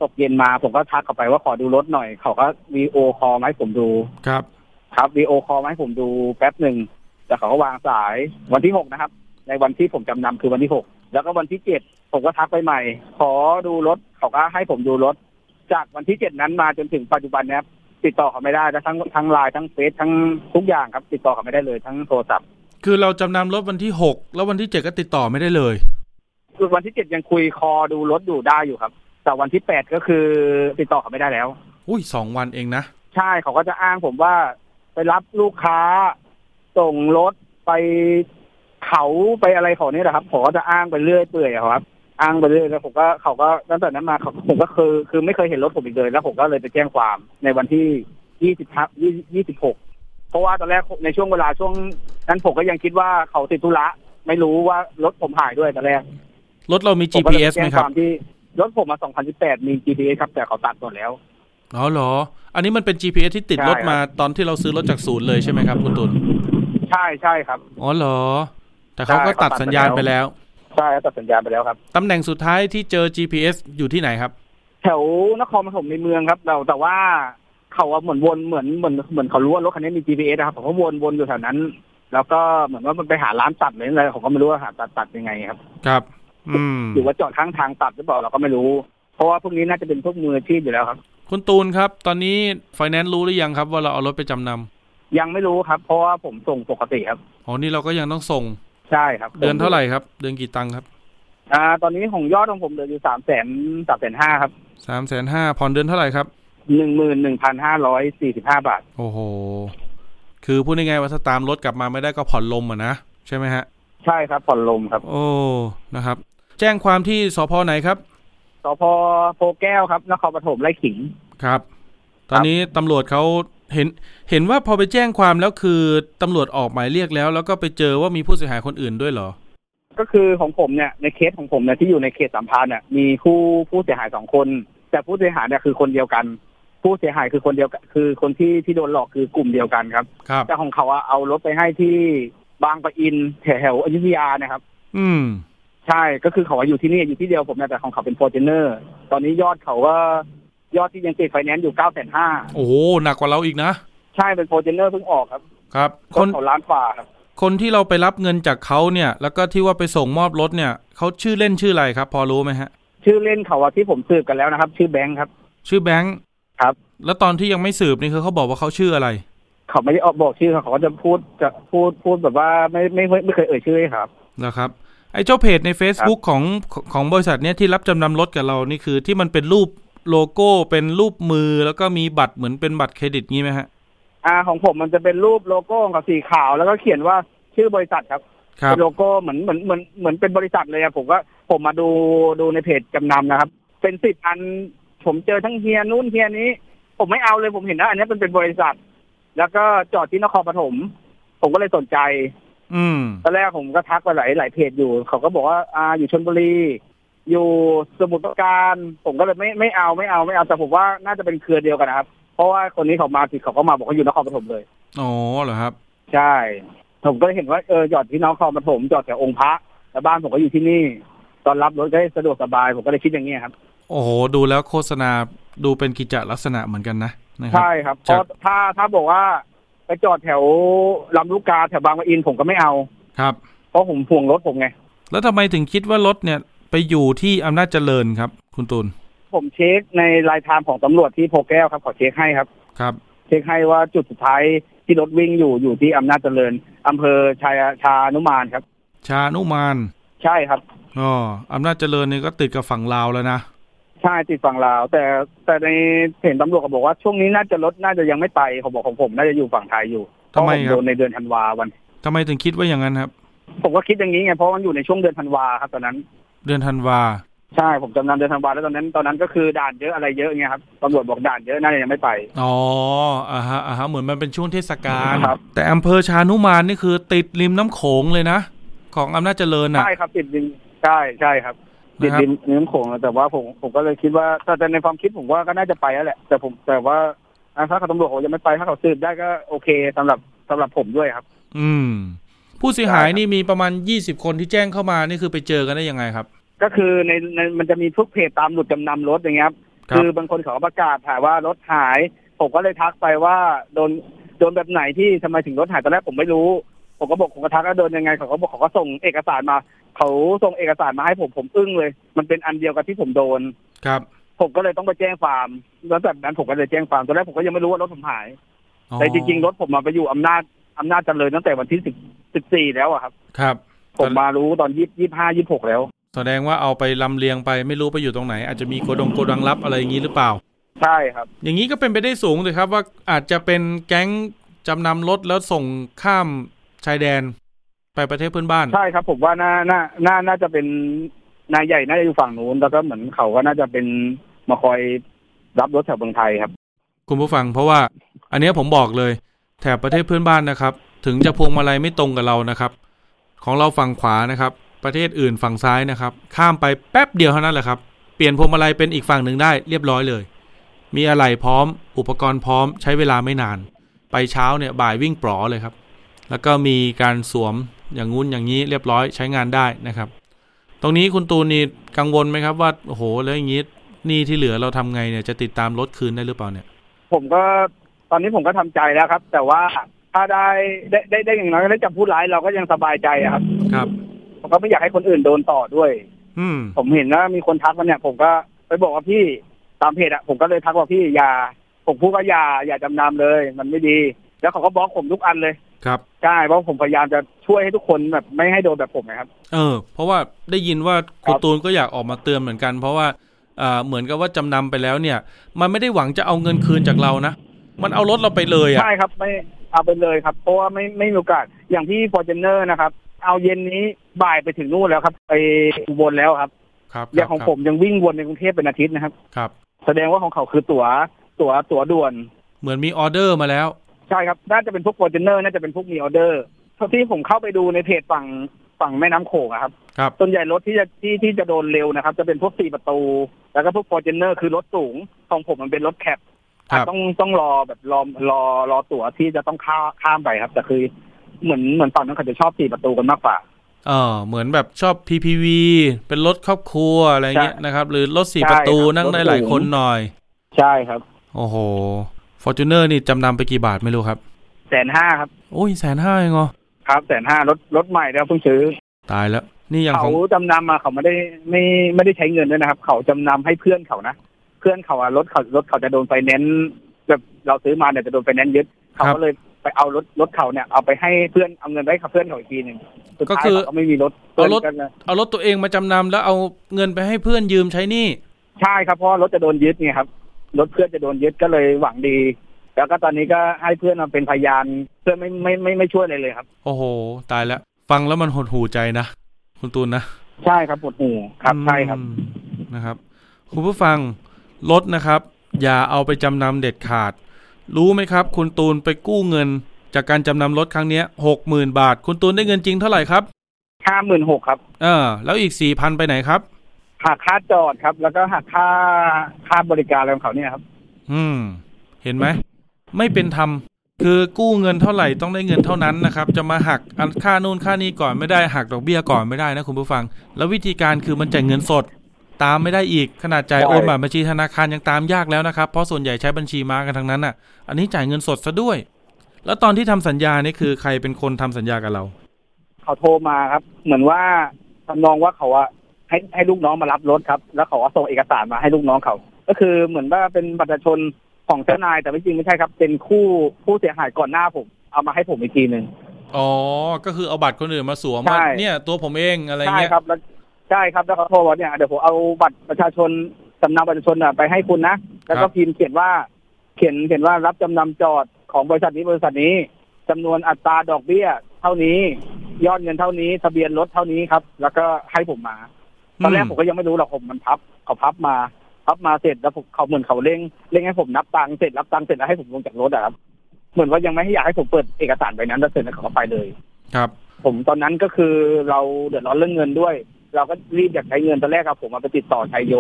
ตกเย็นมาผมก็ทักเขาไปว่าขอดูรถหน่อย เขาก็วีโอคอลมาให้ผมดูครับ ครับวีโอคอลมาให้ผมดูแป๊บหนึ่งแต่เขาก็วางสายวันที่หกนะครับ ในวันที่ผมจำนำคือวันที่หกแล้วก็วันที่เจ็ดผมก็ทักไปใหม่ ขอดูรถเขาก็ให้ผมดูรถ จากวันที่เจ็ดนั้นมาจนถึงปัจจุบันเนี้ย ติดต่อเขาไม่ได้นะทั้งทั้งไลน์ทั้งเฟซทั้งทุกอย่างครับ ติดต่อเขาไม่ได้เลย ทั้งโทรศัพท์ คือเราจำนำรถวันที่หกแล้ววันที่เจ็ดก็ติดต่อไม่ได้เลยคือวันที่เจ็ดยังคุยคอดูรถอยู่ได้อยู่ครับ แต่วันที่แปดก็คือติดต่อเขาไม่ได้แล้ว อุ้ยสองวันเองนะใช่เขาก็จะอ้างผมว่า ไปรับลูกค้า ส่งรถไปเขาไปอะไรของนี่แหละครับผมก็จะอ้างไปเรื่อยเปื่อยอะครับ อ้างไปเรื่อยแล้วผมก็เขาก็ตั้งแต่นั้นมาเขาผมก็คือคือไม่เคยเห็นรถผมอีกเลยแล้วผมก็เลยไปแจ้งความในวันที่ยี่สิบยี่สิบหกเพราะว่าตอนแรกในช่วงเวลาช่วงนั้นผมก็ยังคิดว่าเขาติดธุระไม่รู้ว่ารถผมหายด้วยตอนแรกรถเรามีผมก็เลย GPS แจ้ไหมงคครับวามที่รถผมมา2018 มี GPS ครับ แต่เขาตัดหมดแล้วอ๋อเหรอ อันนี้มันเป็น GPS ที่ติดใช่รถมาครับตอนที่เราซื้อรถจากศูนย์เลยใช่ไหมครับ คุณตุลใช่ใช่ครับ อ๋อเหรอ แต่เขาก็ใช่เขาตัตัดดไปสัญญาณแล้วไปแล้ว ใช่ตัดสัญญาณไปแล้วครับตำแหน่งสุดท้ายที่เจอ GPS อยู่ที่ไหนครับ แถวนครปฐมในเมืองครับ เราแต่ว่าเขาว่าเหมือนวนเหมือนเหมือนเหมือนเขารู้ว่ารถคันนี้มี GPS นะครับผมก็วนวนอยู่แถวนั้น แล้วก็เหมือนว่ามันไปหาร้านตัดเลยอะไรผมก็ไม่รู้ว่าหาตัดตัดยังไงครับ ครับ อืมหรือว่าจอดข้างทางตัดหรือเปล่าเราก็ไม่รู้ เพราะว่าพวกนี้น่าจะเป็นพวกมืออาชีพอยู่แล้วครับ คุณตูนครับ ตอนนี้ไฟแนนซ์รู้หรือยังครับ ว่าเราเอารถไปจำนำยังไม่รู้ครับ เพราะว่าผมส่งปกติครับอ๋อนี่เราก็ยังต้องส่ง ใช่ครับเดือนเท่าไหร่ครับ เดือนกี่ตังค์ครับ อ่า ตอนนี้ของยอดของผมเหลืออยู่สามแสนสามแสนห้าครับสามแสนห้าผ่อนเดือนเท่าไหร่ครับหนึ่งหมื่นหนึ่งพันห้าร้อยสี่สิบห้าบาท โอ้โห คือพูดง่ายๆว่าถ้าตามรถกลับมาไม่ได้ก็ผ่อนลมอะนะ ใช่ไหมฮะ ใช่ครับ ผ่อนลมครับ โอ้นะครับ แจ้งความที่สพไหนครับสพโพแก้วครับนครปฐมไร่ขิงครับ ตอนนี้ตำรวจเขา เห็นเห็นว่าพอไปแจ้งความแล้วคือตำรวจออกหมายเรียกแล้ว แล้วก็ไปเจอว่ามีผู้เสียหายคนอื่นด้วยเหรอ ก็คือของผมเนี่ยในเคสของผมเนี่ยที่อยู่ในเขตสามพรานเนี่ยมีผู้ผู้เสียหายสองคน แต่ผู้เสียหายเนี่ยคือคนเดียวกัน ผู้เสียหายคือคนเดียวกันคือคนที่ที่โดนหลอกคือกลุ่มเดียวกันครับครับแต่ของเขาอะเอารถไปให้ที่บางปะอินแถวๆอยุธยานะครับ อืมใช่ก็คือเขาว่าอยู่ที่นี่อยู่ที่เดียวผมเนี่ยแต่ของเขาเป็นฟอร์จูเนอร์ตอนนี้ยอดเขาก็ ยอดที่ยังติดไฟแนนซ์อยู่เก้าแสนห้าโอ้โหหนักกว่าเราอีกนะ ใช่เป็นฟอร์จูเนอร์เพิ่งออกครับ ครับคคนนของล้านฝ่าครับ คนที่เราไปรับเงินจากเขาเนี่ย แล้วก็ที่ว่าไปส่งมอบรถเนี่ยเขาชื่อเล่นชื่ออะไรครับ พอรู้ไหมฮะ ชื่อเล่นเขาว่าที่ผมสืบกันแล้วนะครับ ชื่อแบงค์ครับ ชื่อแบงค์ครับ แล้วตอนที่ยังไม่สืบนี่คือเขาบอกว่าเขาชื่ออะไร เขาไม่ได้ออกบอกชื่อเขาเขาก็จะพูดจะพูดพูดแบบว่าไม่ไม่ไม่ไม่เคยเอ่ยชื่อให้ครับนะครับไอ้เจ้าเพจใน Facebook ของของของบริษัทเนี้ยที่รับจำนำรถกับเรานี่คือที่มันเป็นรูป โลโก้เป็นรูปมือแล้วก็มีบัตรเหมือนเป็นบัตรเครดิตงี้ไหมฮะ อ่าของผมมันจะเป็นรูปโลโก้กับสีขาวแล้วก็เขียนว่าชื่อบริษัทครับครับเป็นโลโก้เหมือนเหมือนเหมือนเหมือนเป็นบริษัทเลยอะผมก็ผมมาดูดูในเพจจำนำนะครับ เป็นสิบอันผมเจอทั้งเฮียนู้นเฮียนี้ ผมไม่เอาเลยผมเห็นว่าอันนี้เป็นเป็นบริษัท แล้วก็จอดที่นครปฐมผมก็เลยสนใจ อืมตอนแรกผมก็ทักไปหลายหลายเพจอยู่ เขาก็บอกว่า อ่าอยู่ชลบุรี อยู่สมุทรปราการ ผมก็เลยไม่ไม่เอาไม่เอาไม่เอาแต่ผมว่าน่าจะเป็นเครือเดียวกันนะครับ เพราะว่าคนนี้เขามาผิดเขาก็มาบอกว่าอยู่นครปฐมเลยอ๋อเหรอครับ ใช่ ผมก็เห็นว่าเออจอดที่นครปฐมจอดแถวองค์พระแล้วบ้านผมก็อยู่ที่นี่ ตอนรับรถก็ได้สะดวกสบาย ผมก็เลยคิดอย่างนี้ยครับ โอ้โหดูแล้วโฆษณาดูเป็นกิจลักษณะเหมือนกันนะนะครัใช่ครับเพราะถ้าถ้าบอกว่าไปจอดแถวลำลูกกาแถวบางปะอินผมก็ไม่เอาครับ เพราะผมห่วงรถผมไง แล้วทำไมถึงคิดว่ารถเนี่ย ไปอยู่ที่อำนาจเจริญครับ คุณตูน ผมเช็คในรายทางของตำรวจที่โพแก้วครับขอเช็คให้ครับ ครับ เช็คให้ว่าจุดสุดท้ายที่รถวิ่งอยู่อยู่ที่อำนาจเจริญอำเภอชายชานุมานครับ ชานุมาน ใช่ครับอ๋ออำนาจเจริญนี่ก็ติดกับฝั่งลาวแล้วนะใช่ติดฝั่งลาว แต่แต่ในเพจตำรวจก็บอกว่าช่วงนี้น่าจะรถน่าจะยังไม่ไปเขาบอกของผมน่าจะอยู่ฝั่งไทยอยู่ทำไมเพาะผครับโดนในเดือนธันวาวันทำไมถึงคิดว่าอย่างนั้นครับ ผมก็คิดอย่างนี้ไงเพราะมันอยู่ในช่วงเดือนธันวาครับตอนนั้น เดือนธันวาใช่ผมจำนำเดือนธันวาแล้วตอนนั้นตอนนั้นก็คือด่านเยอะอะไรเยอะเงี้ยครับตำรวจบอกด่านเยอะน่าจะยังไม่ไปอ๋ออ่าฮะอ่าฮะเหมือนมันเป็นช่วงเทศกาลครับ แต่อำเภอชานุมานนี่คือติดริมน้ำโขงเลยนะ ของอำนาจเจริญน่ะ ใช่ครับติดดินใช่ใช่ครับติดนะครับดินน้ำโขงแต่ว่าผมผมก็เลยคิดว่าแต่แต่ในความคิดผมว่าก็น่าจะไปแล้วแหละ แต่ผมแต่ว่าอะถ้าเขาตำรวจเขายังไม่ไปถ้าเขาสืบได้ก็โอเคสำหรับสำหรับผมด้วยครับ อืม ผู้เสียหายใช่ครับนี่มีประมาณยี่สิบคนที่แจ้งเข้ามานี่คือไปเจอกันได้ยังไงครับ ก็คือในในมันจะมีทุกเพจตามหลุดจำนำรถอย่างเงี้ยครับครับคือบางคนเขาก็ประกาศถ่ายว่ารถหาย ผมก็เลยทักไปว่าโดนโดนแบบไหนที่ทำไมถึงรถหายตอนแรกผมไม่รู้ ผมก็บอกผมก็ทักว่าโดนยังไงเขาก็บอกเขาก็ส่งเอกสารมา เขาส่งเอกสารมาให้ผมผมอึ้งเลย มันเป็นอันเดียวกับที่ผมโดนครับ ผมก็เลยต้องไปแจ้งฟาร์มแล้วแบบนั้นผมก็เลยแจ้งฟาร์มตอนแรกผมก็ยังไม่รู้ว่ารถผมหายอ๋อแต่จริงๆรถผมมาไปอยู่อำนาจอำนาจเจริญตั้งแต่วันที่สิบ สิบสี่แล้วอะครับ ครับ ผมมารู้ตอนยี่ยี่ห้ายี่หกแล้ว แสดงว่าเอาไปลำเลียงไปไม่รู้ไปอยู่ตรงไหน อาจจะมีโกดงโกดังลับอะไรอย่างนี้หรือเปล่า ใช่ครับ อย่างนี้ก็เป็นไปได้สูงเลยครับว่าอาจจะเป็นแก๊งจำนำรถแล้วส่งข้ามชายแดน ไปประเทศเพื่อนบ้าน ใช่ครับ ผมว่าน่าน่าน่าน่าจะเป็นนายใหญ่น่าจะอยู่ฝั่งนู้นแล้วก็เหมือนเขาก็น่าจะเป็นมาคอยรับรถแถวเมืองไทยครับ คุณผู้ฟังเพราะว่า อันเนี้ยผมบอกเลย แถบประเทศเพื่อนบ้านนะครับ ถึงจะพวงมาลัยไม่ตรงกับเรานะครับ ของเราฝั่งขวานะครับ ประเทศอื่นฝั่งซ้ายนะครับ ข้ามไปแป๊บเดียวเท่านั้นแหละครับ เปลี่ยนพวงมาลัยเป็นอีกฝั่งหนึ่งได้เรียบร้อยเลย มีอะไรพร้อม อุปกรณ์พร้อม ใช้เวลาไม่นาน ไปเช้าเนี่ยบ่ายวิ่งปลอเลยครับ แล้วก็มีการสวมอย่างงู้นอย่างนี้เรียบร้อยใช้งานได้นะครับ ตรงนี้คุณตูนนี่กังวลไหมครับว่าโอ้โหแล้วอย่างนี้นี่ที่เหลือเราทำไงเนี่ยจะติดตามรถคืนได้หรือเปล่าเนี่ย ผมก็ตอนนี้ผมก็ทำใจแล้วครับ แต่ว่า ถ้าได้ได้ได้ได้อย่างน้อยได้จับผู้ร้ายเราก็ยังสบายใจอะครับ ครับ ผมก็ไม่อยากให้คนอื่นโดนต่อด้วย อืม ผมเห็นว่ามีคนทักมาเนี่ย ผมก็ไปบอกว่าพี่ตามเพจอะผมก็เลยทักว่าพี่อย่าผมพูดว่าอย่าอย่าจำนำเลย มันไม่ดี แล้วเขาก็บล็อกผมทุกอันเลยครับ ใช่เพราะผมพยายามจะช่วยให้ทุกคนแบบไม่ให้โดนแบบผมนะครับ เออ เพราะว่าได้ยินว่าคคุรัณบตูนก็อยากออกมาเตือนเหมือนกัน เพราะว่าอ่าเหมือนกับว่าจำนำไปแล้วเนี่ย มันไม่ได้หวังจะเอาเงินคืนจากเรานะ มันเอารถเราไปเลยอะ ใช่ครับไม่ เอาไปเลยครับ เพราะว่าไม่ไม่มีโอกาสอย่างที่ฟอร์จูเนอร์นะครับ เอาเย็นนี้บ่ายไปถึงนู่นแล้วครับ ไปอุบลแล้วครับครับอย่างของครับผมยังวิ่งวนในกรุงเทพเป็นอาทิตย์นะครับ ครับ แสดงว่าของเขาคือตั๋วตั๋วตั๋วด่วน เหมือนมีออเดอร์มาแล้ว ใช่ครับ น่าจะเป็นพวกฟอร์จูเนอร์น่าจะเป็นพวกมีออเดอร์เท่าที่ผมเข้าไปดูในเพจฝั่งฝั่งแม่น้ำโขงอะครับครับส่วนใหญ่รถที่จะที่ที่จะโดนเร็วนะครับ จะเป็นพวกสี่ประตู แล้วก็พวกฟอร์จูเนอร์คือรถสูงของผมมันเป็นรถ cab ครับต้องต้องรอแบบรอรอรอตั๋วที่จะต้องข้าข้ามไปครับ แต่คือเหมือนเหมือนตอนนั้นเขาจะชอบสี่ประตูกันมากกว่าเออเหมือนแบบชอบ PPV เป็นรถครอบครัวอะไรเงี้ยใช่นะครับ หรือรถสี่ใช่ประตูครับนั่งได้รถหลายสูงคนหน่อย ใช่ครับ โอ้โหฟอร์จูเนอร์นี่จำนำไปกี่บาทไม่รู้ครับแสนห้าครับ โอ้ยแสนห้าเองเหรอครับแสนห้ารถรถใหม่แล้วเพิ่งซื้อ ตายแล้ว นี่อย่างขเขาองจำนำมาเขาไม่ได้ไม่ไม่ได้ใช้เงินด้วยนะครับ เขาจำนำให้เพื่อนเขานะ เพื่อนเขาอะรถเขารถเขาจะโดนไฟแนนซ์แบบเราซื้อมาเนี่ยจะโดนไฟแนนซ์ยึดเขาก็เลยไปเอารถรถเขาเนี่ยเอาไปให้เพื่อนเอาเงินไปให้กับเพื่อนเขาอีกทีหนึ่งสุดท้ายเขาก็ไม่มีรถเอารถพื่นก็เลยเอารถตัวเองมาจำนำแล้วเอาเงินไปให้เพื่อนยืมใช้หนี่ ใช่ครับเพราะรถจะโดนยึดไงครับรถเพื่อนจะโดนยึดก็เลยหวังดี แล้วก็ตอนนี้ก็ให้เพื่อนมาเป็นพยานเพื่อนไม่ไม่ไม่ไม่ช่วยเลยเลยครับ โอ้โห ตายแล้วฟังแล้วมันหดหูใจนะคุณตูนนะใช่ครับปวดหูครับใช่ครับอืมนะครับ คุณผู้ฟัง รถนะครับ อย่าเอาไปจำนำเด็ดขาด รู้ไหมครับ คุณตูนไปกู้เงิน จากการจำนำรถครั้งเนี้หกหมื่นบาท คุณตูนได้เงินจริงเท่าไหร่ครับห้าหมื่นหกครับ เออ แล้วอีกสี่พันไปไหนครับหักค่าจอดครับ แล้วก็หักค่าค่าบริการอะไรของเขาเนี่ยครับ อืม เห็นไหมไม่เป็นธรรมคือกู้เงินเท่าไหร่ต้องได้เงินเท่านั้นนะครับ จะมาหักอันค่านู่นค่านี้ก่อนไม่ได้หักดอกเบี้ยก่อนไม่ได้นะคุณผู้ฟัง แล้ววิธีการคือมันจ่ายเงินสด ตามไม่ได้อีกขนาดจ่ายโอนบัตรบัญชีธนาคารยังตามยากแล้วนะครับ เพราะส่วนใหญ่ใช้บัญชีมากันทั้งนั้นอะ อันนี้จ่ายเงินสดซะด้วย แล้วตอนที่ทำสัญญานี่คือใครเป็นคนทำสัญญากับเรา เขาโทรมาครับ เหมือนว่าทำนองว่าเขาอะให้ให้ลูกน้องมารับรถครับ แล้วเขาก็ส่งเอกสารมาให้ลูกน้องเขา ก็คือเหมือนว่าเป็นบัตรประชาชนของเจ้านายแต่ไม่จริงไม่ใช่ครับ เป็นคู่ผู้เสียหายก่อนหน้าผม เอามาให้ผมอีกทีหนึ่งอ๋อ ก็คือเอาบัตรคนอื่นมาสวมใช่ว่าเนี่ยตัวผมเองอะไรใช่เงี้ยครับแล้ว ใช่ครับแล้วเขาโทรบอกเนี่ยเดี๋ยวผมเอาบัตรประชาชนสำเนาบัตรประชาชนอะไปให้คุณนะ แล้วก็พิมพ์เขียนว่า เขียนเขียนว่ารับจำนำจอดของบริษัทนี้บริษัทนี้จำนวนอัตราดอกเบี้ย เท่านี้ ยอดเงินเท่านี้ทะเบียนรถเท่านี้ครับ แล้วก็ให้ผมมาตอนแรกผมก็ยังไม่รู้หรอกผมมันพับเขาพับมาพับมาเสร็จแล้วผมเขาเหมือนเขาเร่งเร่งให้ผมนับตังค์เสร็จรับตังค์เสร็จแล้วให้ผมลงจากรถอะครับเหมือนว่ายังไม่ให้อยากให้ผมเปิดเอกสารใบนั้นแล้วเสร็จแล้วเขาก็ไปเลย ครับ ผมตอนนั้นก็คือเราเดือดร้อนเรื่องเงินด้วย เราก็รีบอยากใช้เงินตอนแรกครับผมมาไปติดต่อชัยโย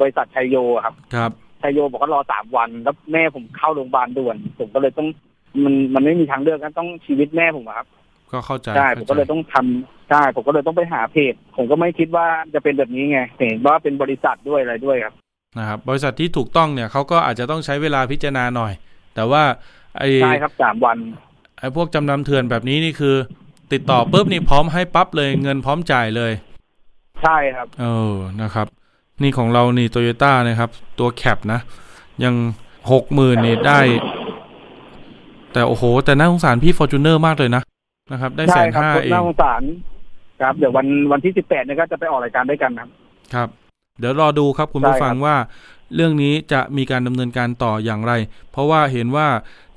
บริษัทชัยโยครับ ครับชัยโยบอกว่ารอสามวัน แล้วแม่ผมเข้าโรงพยาบาลด่วน ผมก็เลยต้องมันมันไม่มีทางเลือกก็ต้องชีวิตแม่ผมอะครับ ก็เข้าใจใช่ผมข้าก็เลยต้องทำใช่ผมก็เลยต้องไปหาเพจ ผมก็ไม่คิดว่าจะเป็นแบบนี้ไงเห็นว่าเป็นบริษัทด้วยอะไรด้วยครับนะครับบริษัทที่ถูกต้องเนี่ยเขาก็อาจจะต้องใช้เวลาพิจารณาหน่อย แต่ว่าไอ้ใช่ครับสามวันไอ้พวกจำนำเถื่อนแบบนี้นี่คือ ติดต่อปุ๊บนี่พร้อมให้ปั๊บเลยเงินพร้อมจ่ายเลย ใช่ครับ เออนะครับ นี่ของเรานี่โตโยต้านะครับ ตัว cab นะ ยังหกหมื่นนี่ได้ แต่โอ้โห แต่น่าสงสารพี่ฟอร์จูเนอร์มากเลยนะนะครับ ได้แสใช่นครับห้าเองน่าสงสารครับ เดี๋ยววันวันที่สิบแปดเนี่ยก็จะไปออกรายการด้วยกันครับ ครับ เดี๋ยวรอดูครับคุณใช่ผู้ครับฟังว่า เรื่องนี้จะมีการดำเนินการต่ออย่างไร เพราะว่าเห็นว่า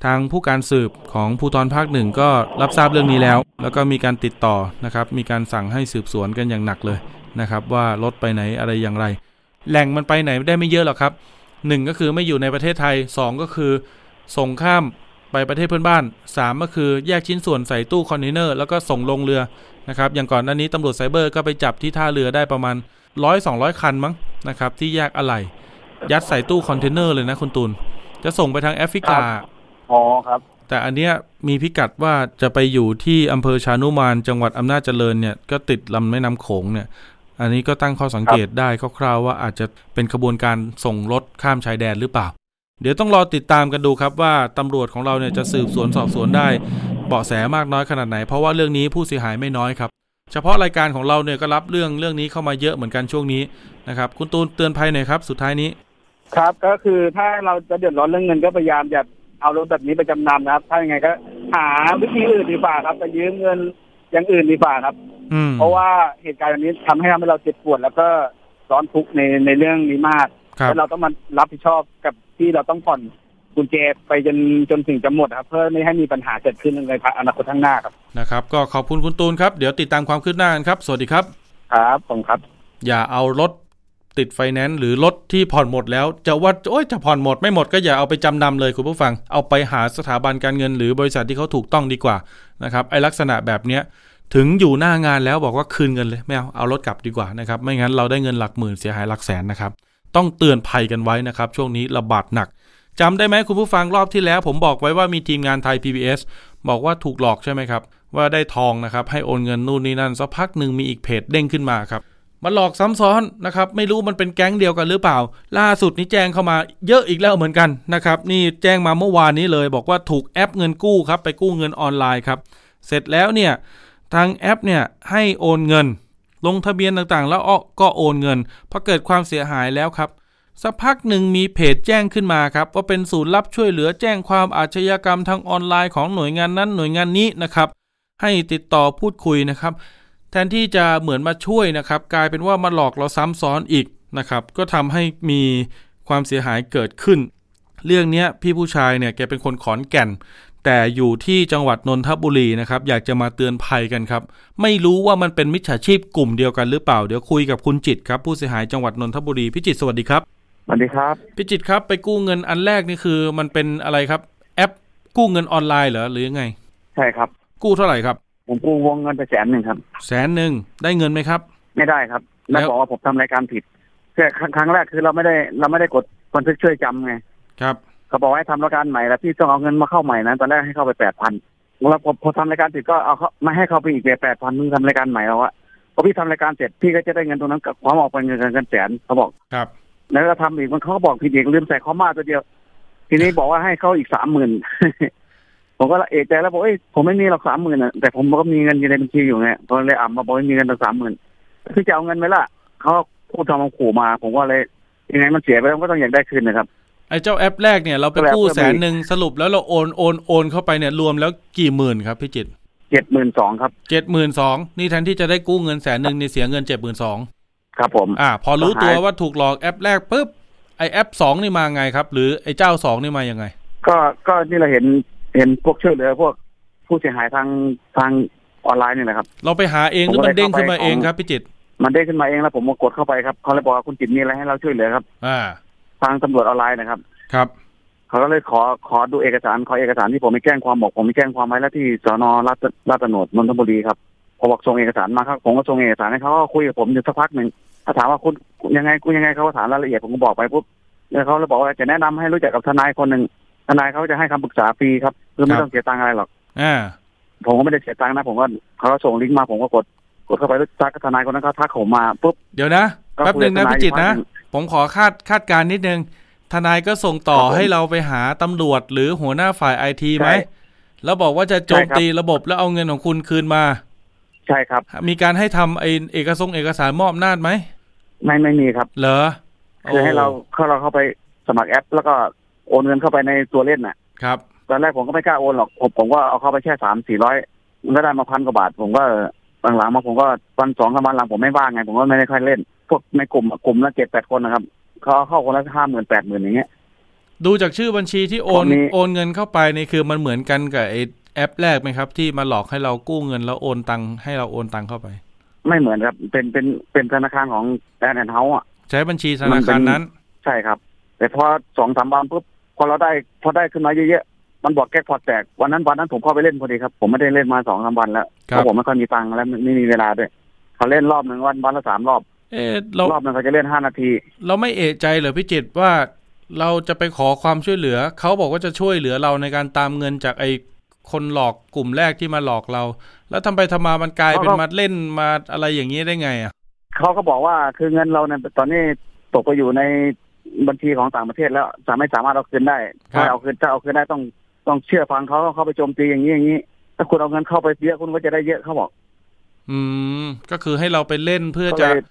ทางผู้การสืบของภูธรภาคหนึ่งก็รับทราบเรื่องนี้แล้ว แล้วก็มีการติดต่อนะครับ มีการสั่งให้สืบสวนกันอย่างหนักเลยนะครับว่ารถไปไหนอะไรอย่างไร แหล่งมันไปไหนได้ไม่เยอะหรอกครับหนึ่งก็คือไม่อยู่ในประเทศไทยสองก็คือส่งข้ามไปประเทศเพื่อนบ้านสามก็คือแยกชิ้นส่วนใส่ตู้คอนเทนเนอร์แล้วก็ส่งลงเรือนะครับอย่างก่อนหน้านี้ตำรวจไซเบอร์ก็ไปจับที่ท่าเรือได้ประมาณร้อยสองร้อยคันมั้งนะครับที่แยกอะไหล่ ยัดใส่ตู้คอนเทนเนอร์เลยนะคุณตูน จะส่งไปทางแอฟริกา อ๋อครับ แต่อันเนี้ยมีพิกัดว่าจะไปอยู่ที่อำเภอชานุมานจังหวัดอำนาจเจริญเนี่ยก็ติดลำแม่น้ำโขงเนี่ย อันนี้ก็ตั้งข้อสังเกตได้คร่าวๆว่าอาจจะเป็นขบวนการส่งรถข้ามชายแดนหรือเปล่า เดี๋ยวต้องรอติดตามกันดูครับว่าตำรวจของเราเนี่ยจะสืบสวนสอบสวนได้เบาะแสมากน้อยขนาดไหน เพราะว่าเรื่องนี้ผู้เสียหายไม่น้อยครับเฉพาะรายการของเราเนี่ยก็รับเรื่องเรื่องนี้เข้ามาเยอะเหมือนกันช่วงนี้นะครับ คุณตูนเตือนภัยหน่อยครับ สุดท้ายนี้ ครับก็คือถ้าเราจะเดือดร้อนเรื่องเงินก็พยายามอย่าเอารถแบบนี้ไปจำนำนะครับ ถ้ายังไงก็ หาวิธีอื่นดีกว่าครับไปยืมเงินอย่างอื่นดีกว่าครับ อืมเพราะว่าเหตุการณ์แบบนี้ทำให้ทำให้เราเจ็บปวด แล้วก็ร้อนทุกข์ในในเรื่องนี้มากครับ แล้วเราต้องมารับผิดชอบกับที่เราต้องผ่อนกุญแจไปจนจนถึงจะหมดครับ เพื่อไม่ให้มีปัญหาเกิดขึ้นในอนาคตข้างหน้าครับนะครับ ก็ขอบคุณคุณตูนครับ เดี๋ยวติดตามความคืบหน้ากันครับ สวัสดีครับ ครับผมครับ อย่าเอารถ ติดไฟแนนซ์หรือรถที่ผ่อนหมดแล้ว จะว่าโอ้ยจะผ่อนหมดไม่หมดก็อย่าเอาไปจำนำเลยคุณผู้ฟัง เอาไปหาสถาบันการเงิน หรือบริษัทที่เขาถูกต้องดีกว่านะครับไอลักษณะแบบเนี้ยถึงอยู่หน้างานแล้วบอกว่าคืนเงินเลยไม่เอาเอารถกลับดีกว่านะครับไม่งั้นเราได้เงินหลักหมื่นเสียหายหลักแสนนะครับต้องเตือนภัยกันไว้นะครับ ช่วงนี้ระบาดหนักจำได้ไหมคุณผู้ฟังรอบที่แล้ว ผมบอกไว้ว่ามีทีมงานไทย PBS บอกว่าถูกหลอกใช่ไหมครับว่าได้ทองนะครับให้โอนเงินนู่นนี่นั่นสักพักหนึ่งมีอีกเพจเด้งขึ้นมาครับ มันหลอกซ้ำซ้อนนะครับ ไม่รู้มันเป็นแก๊งเดียวกันหรือเปล่า ล่าสุดนี้แจ้งเข้ามาเยอะอีกแล้วเหมือนกันนะครับ นี่แจ้งมาเมื่อวานนี้เลย บอกว่าถูกแอปเงินกู้ครับ ไปกู้เงินออนไลน์ครับ เสร็จแล้วเนี่ยทางแอปเนี่ยให้โอนเงิน ลงทะเบียนต่างๆ แล้วอ้อก็โอนเงินพอเกิดความเสียหายแล้วครับสักพักหนึ่งมีเพจแจ้งขึ้นมาครับ ว่าเป็นศูนย์รับช่วยเหลือแจ้งความอาชญากรรมทางออนไลน์ของหน่วยงานนั้นหน่วยงานนี้นะครับ ให้ติดต่อพูดคุยนะครับ แทนที่จะเหมือนมาช่วยนะครับ กลายเป็นว่ามาหลอกเราซ้ำซ้อนอีกนะครับ ก็ทำให้มีความเสียหายเกิดขึ้น เรื่องเนี้ยพี่ผู้ชายเนี่ยแกเป็นคนขอนแก่น แต่อยู่ที่จังหวัดนนทบุรีนะครับ อยากจะมาเตือนภัยกันครับ ไม่รู้ว่ามันเป็นมิจฉาชีพกลุ่มเดียวกันหรือเปล่า เดี๋ยวคุยกับคุณจิตครับ ผู้เสียหายจังหวัดนนทบุรีพี่จิตสวัสดีครับสวัสดีครับพี่จิตครับไปกู้เงินอันแรกนี่คือ มันเป็นอะไรครับ แอปกู้เงินออนไลน์เหรอหรือยังไง ใช่ครับ กู้เท่าไหร่ครับ ผมกู้วงเงินไปแสนหนึ่งครับ แสนหนึ่งได้เงินไหมครับ ไม่ได้ครับ แล้แล้ววบอกว่าผมทำรายการผิดแค่ครั้งครั้งแรกคือเราไม่ได้เราไม่ได้กดบันทึกช่วยจำไง ครับเขาบอกให้ทำรายการใหม่แล้วพี่ต้องเอาเงินมาเข้าใหม่นะตอนแรกให้เข้าไปแปดพันแล้วพอพอทำรายการผิดก็เอาเขาไม่ให้เข้าไปอีกแปดพันมึงทำรายการใหม่แล้วอะพอพี่ทำรายการเสร็จพี่ก็จะได้เงินตรงนั้นกับความออกเป็นเงินเงินแสนเขาบอกครับ แล้วก็ทำอีกมันเขาก็บอกผิดอีกลืมใส่คอมมาตัวเดียว ทีนี้บอกว่าให้เขาอีกสามหมื่น ผมก็เอะใจแล้วบอกเอ้ยผมไม่มีหรอกสามหมื่นอะแต่ผมก็มีเงินอยู่ในบัญชีอยู่ไงผมเลยอ่ำมาบอกว่ามีเงินตั้งสามหมื่นคือจะเอาเงินไหมล่ะเขาพูดทำมาขู่มา ผมก็เลยยังไงมันเสียไปแล้วก็ต้องอยากได้คืนนะครับไอ้เจ้าแอปแรกเนี่ยเราไปก็แล้วกู้ก็มีแสนหนึ่งสรุปแล้วเราโอนโอนโอนเข้าไปเนี่ยรวมแล้วกี่หมื่นครับพี่จิตรเจ็ดหมื่นสองครับเจ็ดหมื่นสองนี่แทนที่จะได้กู้เงินแสนหนึ่งนี่เสียเงินเจ็ดหมื่นสองครับผม อ่า พอรู้ตัวหายว่าถูกหลอกแอปแรกปุ๊บไอแอปสองนี่มาไงครับ หรือไอเจ้าสองนี่มายังไง ก็ก็นี่เราเห็น เห็นพวกช่วยเหลือพวกผู้เสียหายทางทางออนไลน์นี่แหละครับ เราไปหาเองหรือมันเด้งขึ้นมาเองครับพี่จิตรมันได้ขึ้นมาเองแล้วผมก็กดเข้าไปครับเขาเลยบอกว่าคุณจิตมีอะไรให้เราช่วยเหลือครับ อ่า ทางตำรวจออนไลน์นะครับ ครับเขาก็เลยขอขอดูเอกสารขอเอกสารที่ผมไปแจ้งความบอกผมไปแจ้งความไว้แล้วที่สนราชราชตำรวจนนทบุรีครับผมบอกส่งเอกสารมาครับผมก็ส่งเอกสารให้เขาก็คุยกับผมอยู่สักพักหนึ่งเขาถามว่าคุณยังไงคุณยังไงเขาก็ถามรายละเอียดผมก็บอกไปปุ๊บแล้วเขาเลยบอกว่าจะแนะนำให้รู้จักกับทนายคนหนึ่งทนายเขาจะให้คำปรึกษาฟรีครับ คือไม่ต้องเสียตังค์อะไรหรอกอ่าผมก็ไม่ได้เสียตังค์นะ ผมก็เขาก็ส่งลิงก์มาผมก็กดกดเข้าไปแล้วทักกับทนายคนนั้นเขาทักผมมาปุ๊บเดี๋ยวนะก็แป๊บหนึ่งนะคุยกับพี่จิตรทนายนะอีกพักหนึ่งผมขอคาดคาดการณ์นิดนึง ทนายก็ส่งต่อครับผมให้เราไปหาตำรวจหรือหัวหน้าฝ่ายไอทีไหมใช่แล้วบอกว่าจะโจมใช่ครับตีระบบแล้วเอาเงินของคุณคืนมา ใช่ครับ มีการให้ทำไอเอกสงเอกสารมอบอำนาจไหมไม่ไม่มีครับ เหรอคือให้เราเข้าเราเข้าไปสมัครแอป แล้วก็โอนเงินเข้าไปในตัวเล่นน่ะ ครับ ตอนแรกผมก็ไม่กล้าโอนหรอกผมผมก็เอาเข้าไปแค่สามสี่ร้อยมันก็ได้มาพันกว่าบาท ผมก็หลังๆมาผมก็วันสองสามวันหลังผมไม่ว่างไง ผมก็ไม่ได้ค่อยเล่น พวกในกลุ่มอะกลุ่มละเจ็ดแปดคนนะครับเขาเอาเข้าคนละห้าหมื่นแปดหมื่นอย่างเงี้ยดูจากชื่อบัญชีที่โอนผมมีโอนเงินเข้าไปนี่คือมันเหมือนกันกับไอแอปแรกไหมครับ ที่มาหลอกให้เรากู้เงินแล้วโอนตังค์ให้เราโอนตังค์เข้าไป ไม่เหมือนครับ เป็นเป็นเป็นธนาคารของแอนแอนเฮาอะใช้บัญชีธนาคารนั้น ใช่ครับ แต่พอสองสามวันปุ๊บพอเราได้พอได้ขึ้นมาเยอะๆ มันบอกแก้พอร์ตแตกวันนั้นวันนั้นผมเข้าไปเล่นพอดีครับ ผมไม่ได้เล่นมาสองสามวันแล้วคเพรับราะผมไม่ค่อยมีตังค์แล้วไม่ไม่มีเวลาด้วยเขาเล่นรอบหนึ่งวันวันละสามรอบ เอะเรารอบหนึงเขาจะเล่นห้านาที เราไม่เอะใจเหรอพี่จิตรว่าเราจะไปขอความช่วยเหลือ เขาบอกว่าจะช่วยเหลือเราในการตามเงินจากไอคนหลอกกลุ่มแรกที่มาหลอกเรา แล้วทำไปทำมามันกลายเป็นเขาก็มาเล่นมาอะไรอย่างนี้ได้ไงอะเขาก็บอกว่าคือเงินเราเนี่ยตอนนี้ตกไปอยู่ในบัญชีของต่างประเทศแล้วสามไม่สามารถเอาคืนได้ครับถ้าเอาคืนถ้าเอาคืนได้ต้อง ต้องเชื่อฟังเขาต้องเข้าไปโจมตีอย่างนี้อย่างนี้ ถ้าคุณเอาเงินเข้าไปเยอะคุณก็จะได้เยอะเขาบอก อืม ก็คือให้เราไปเล่นเพื่อก็จะเลย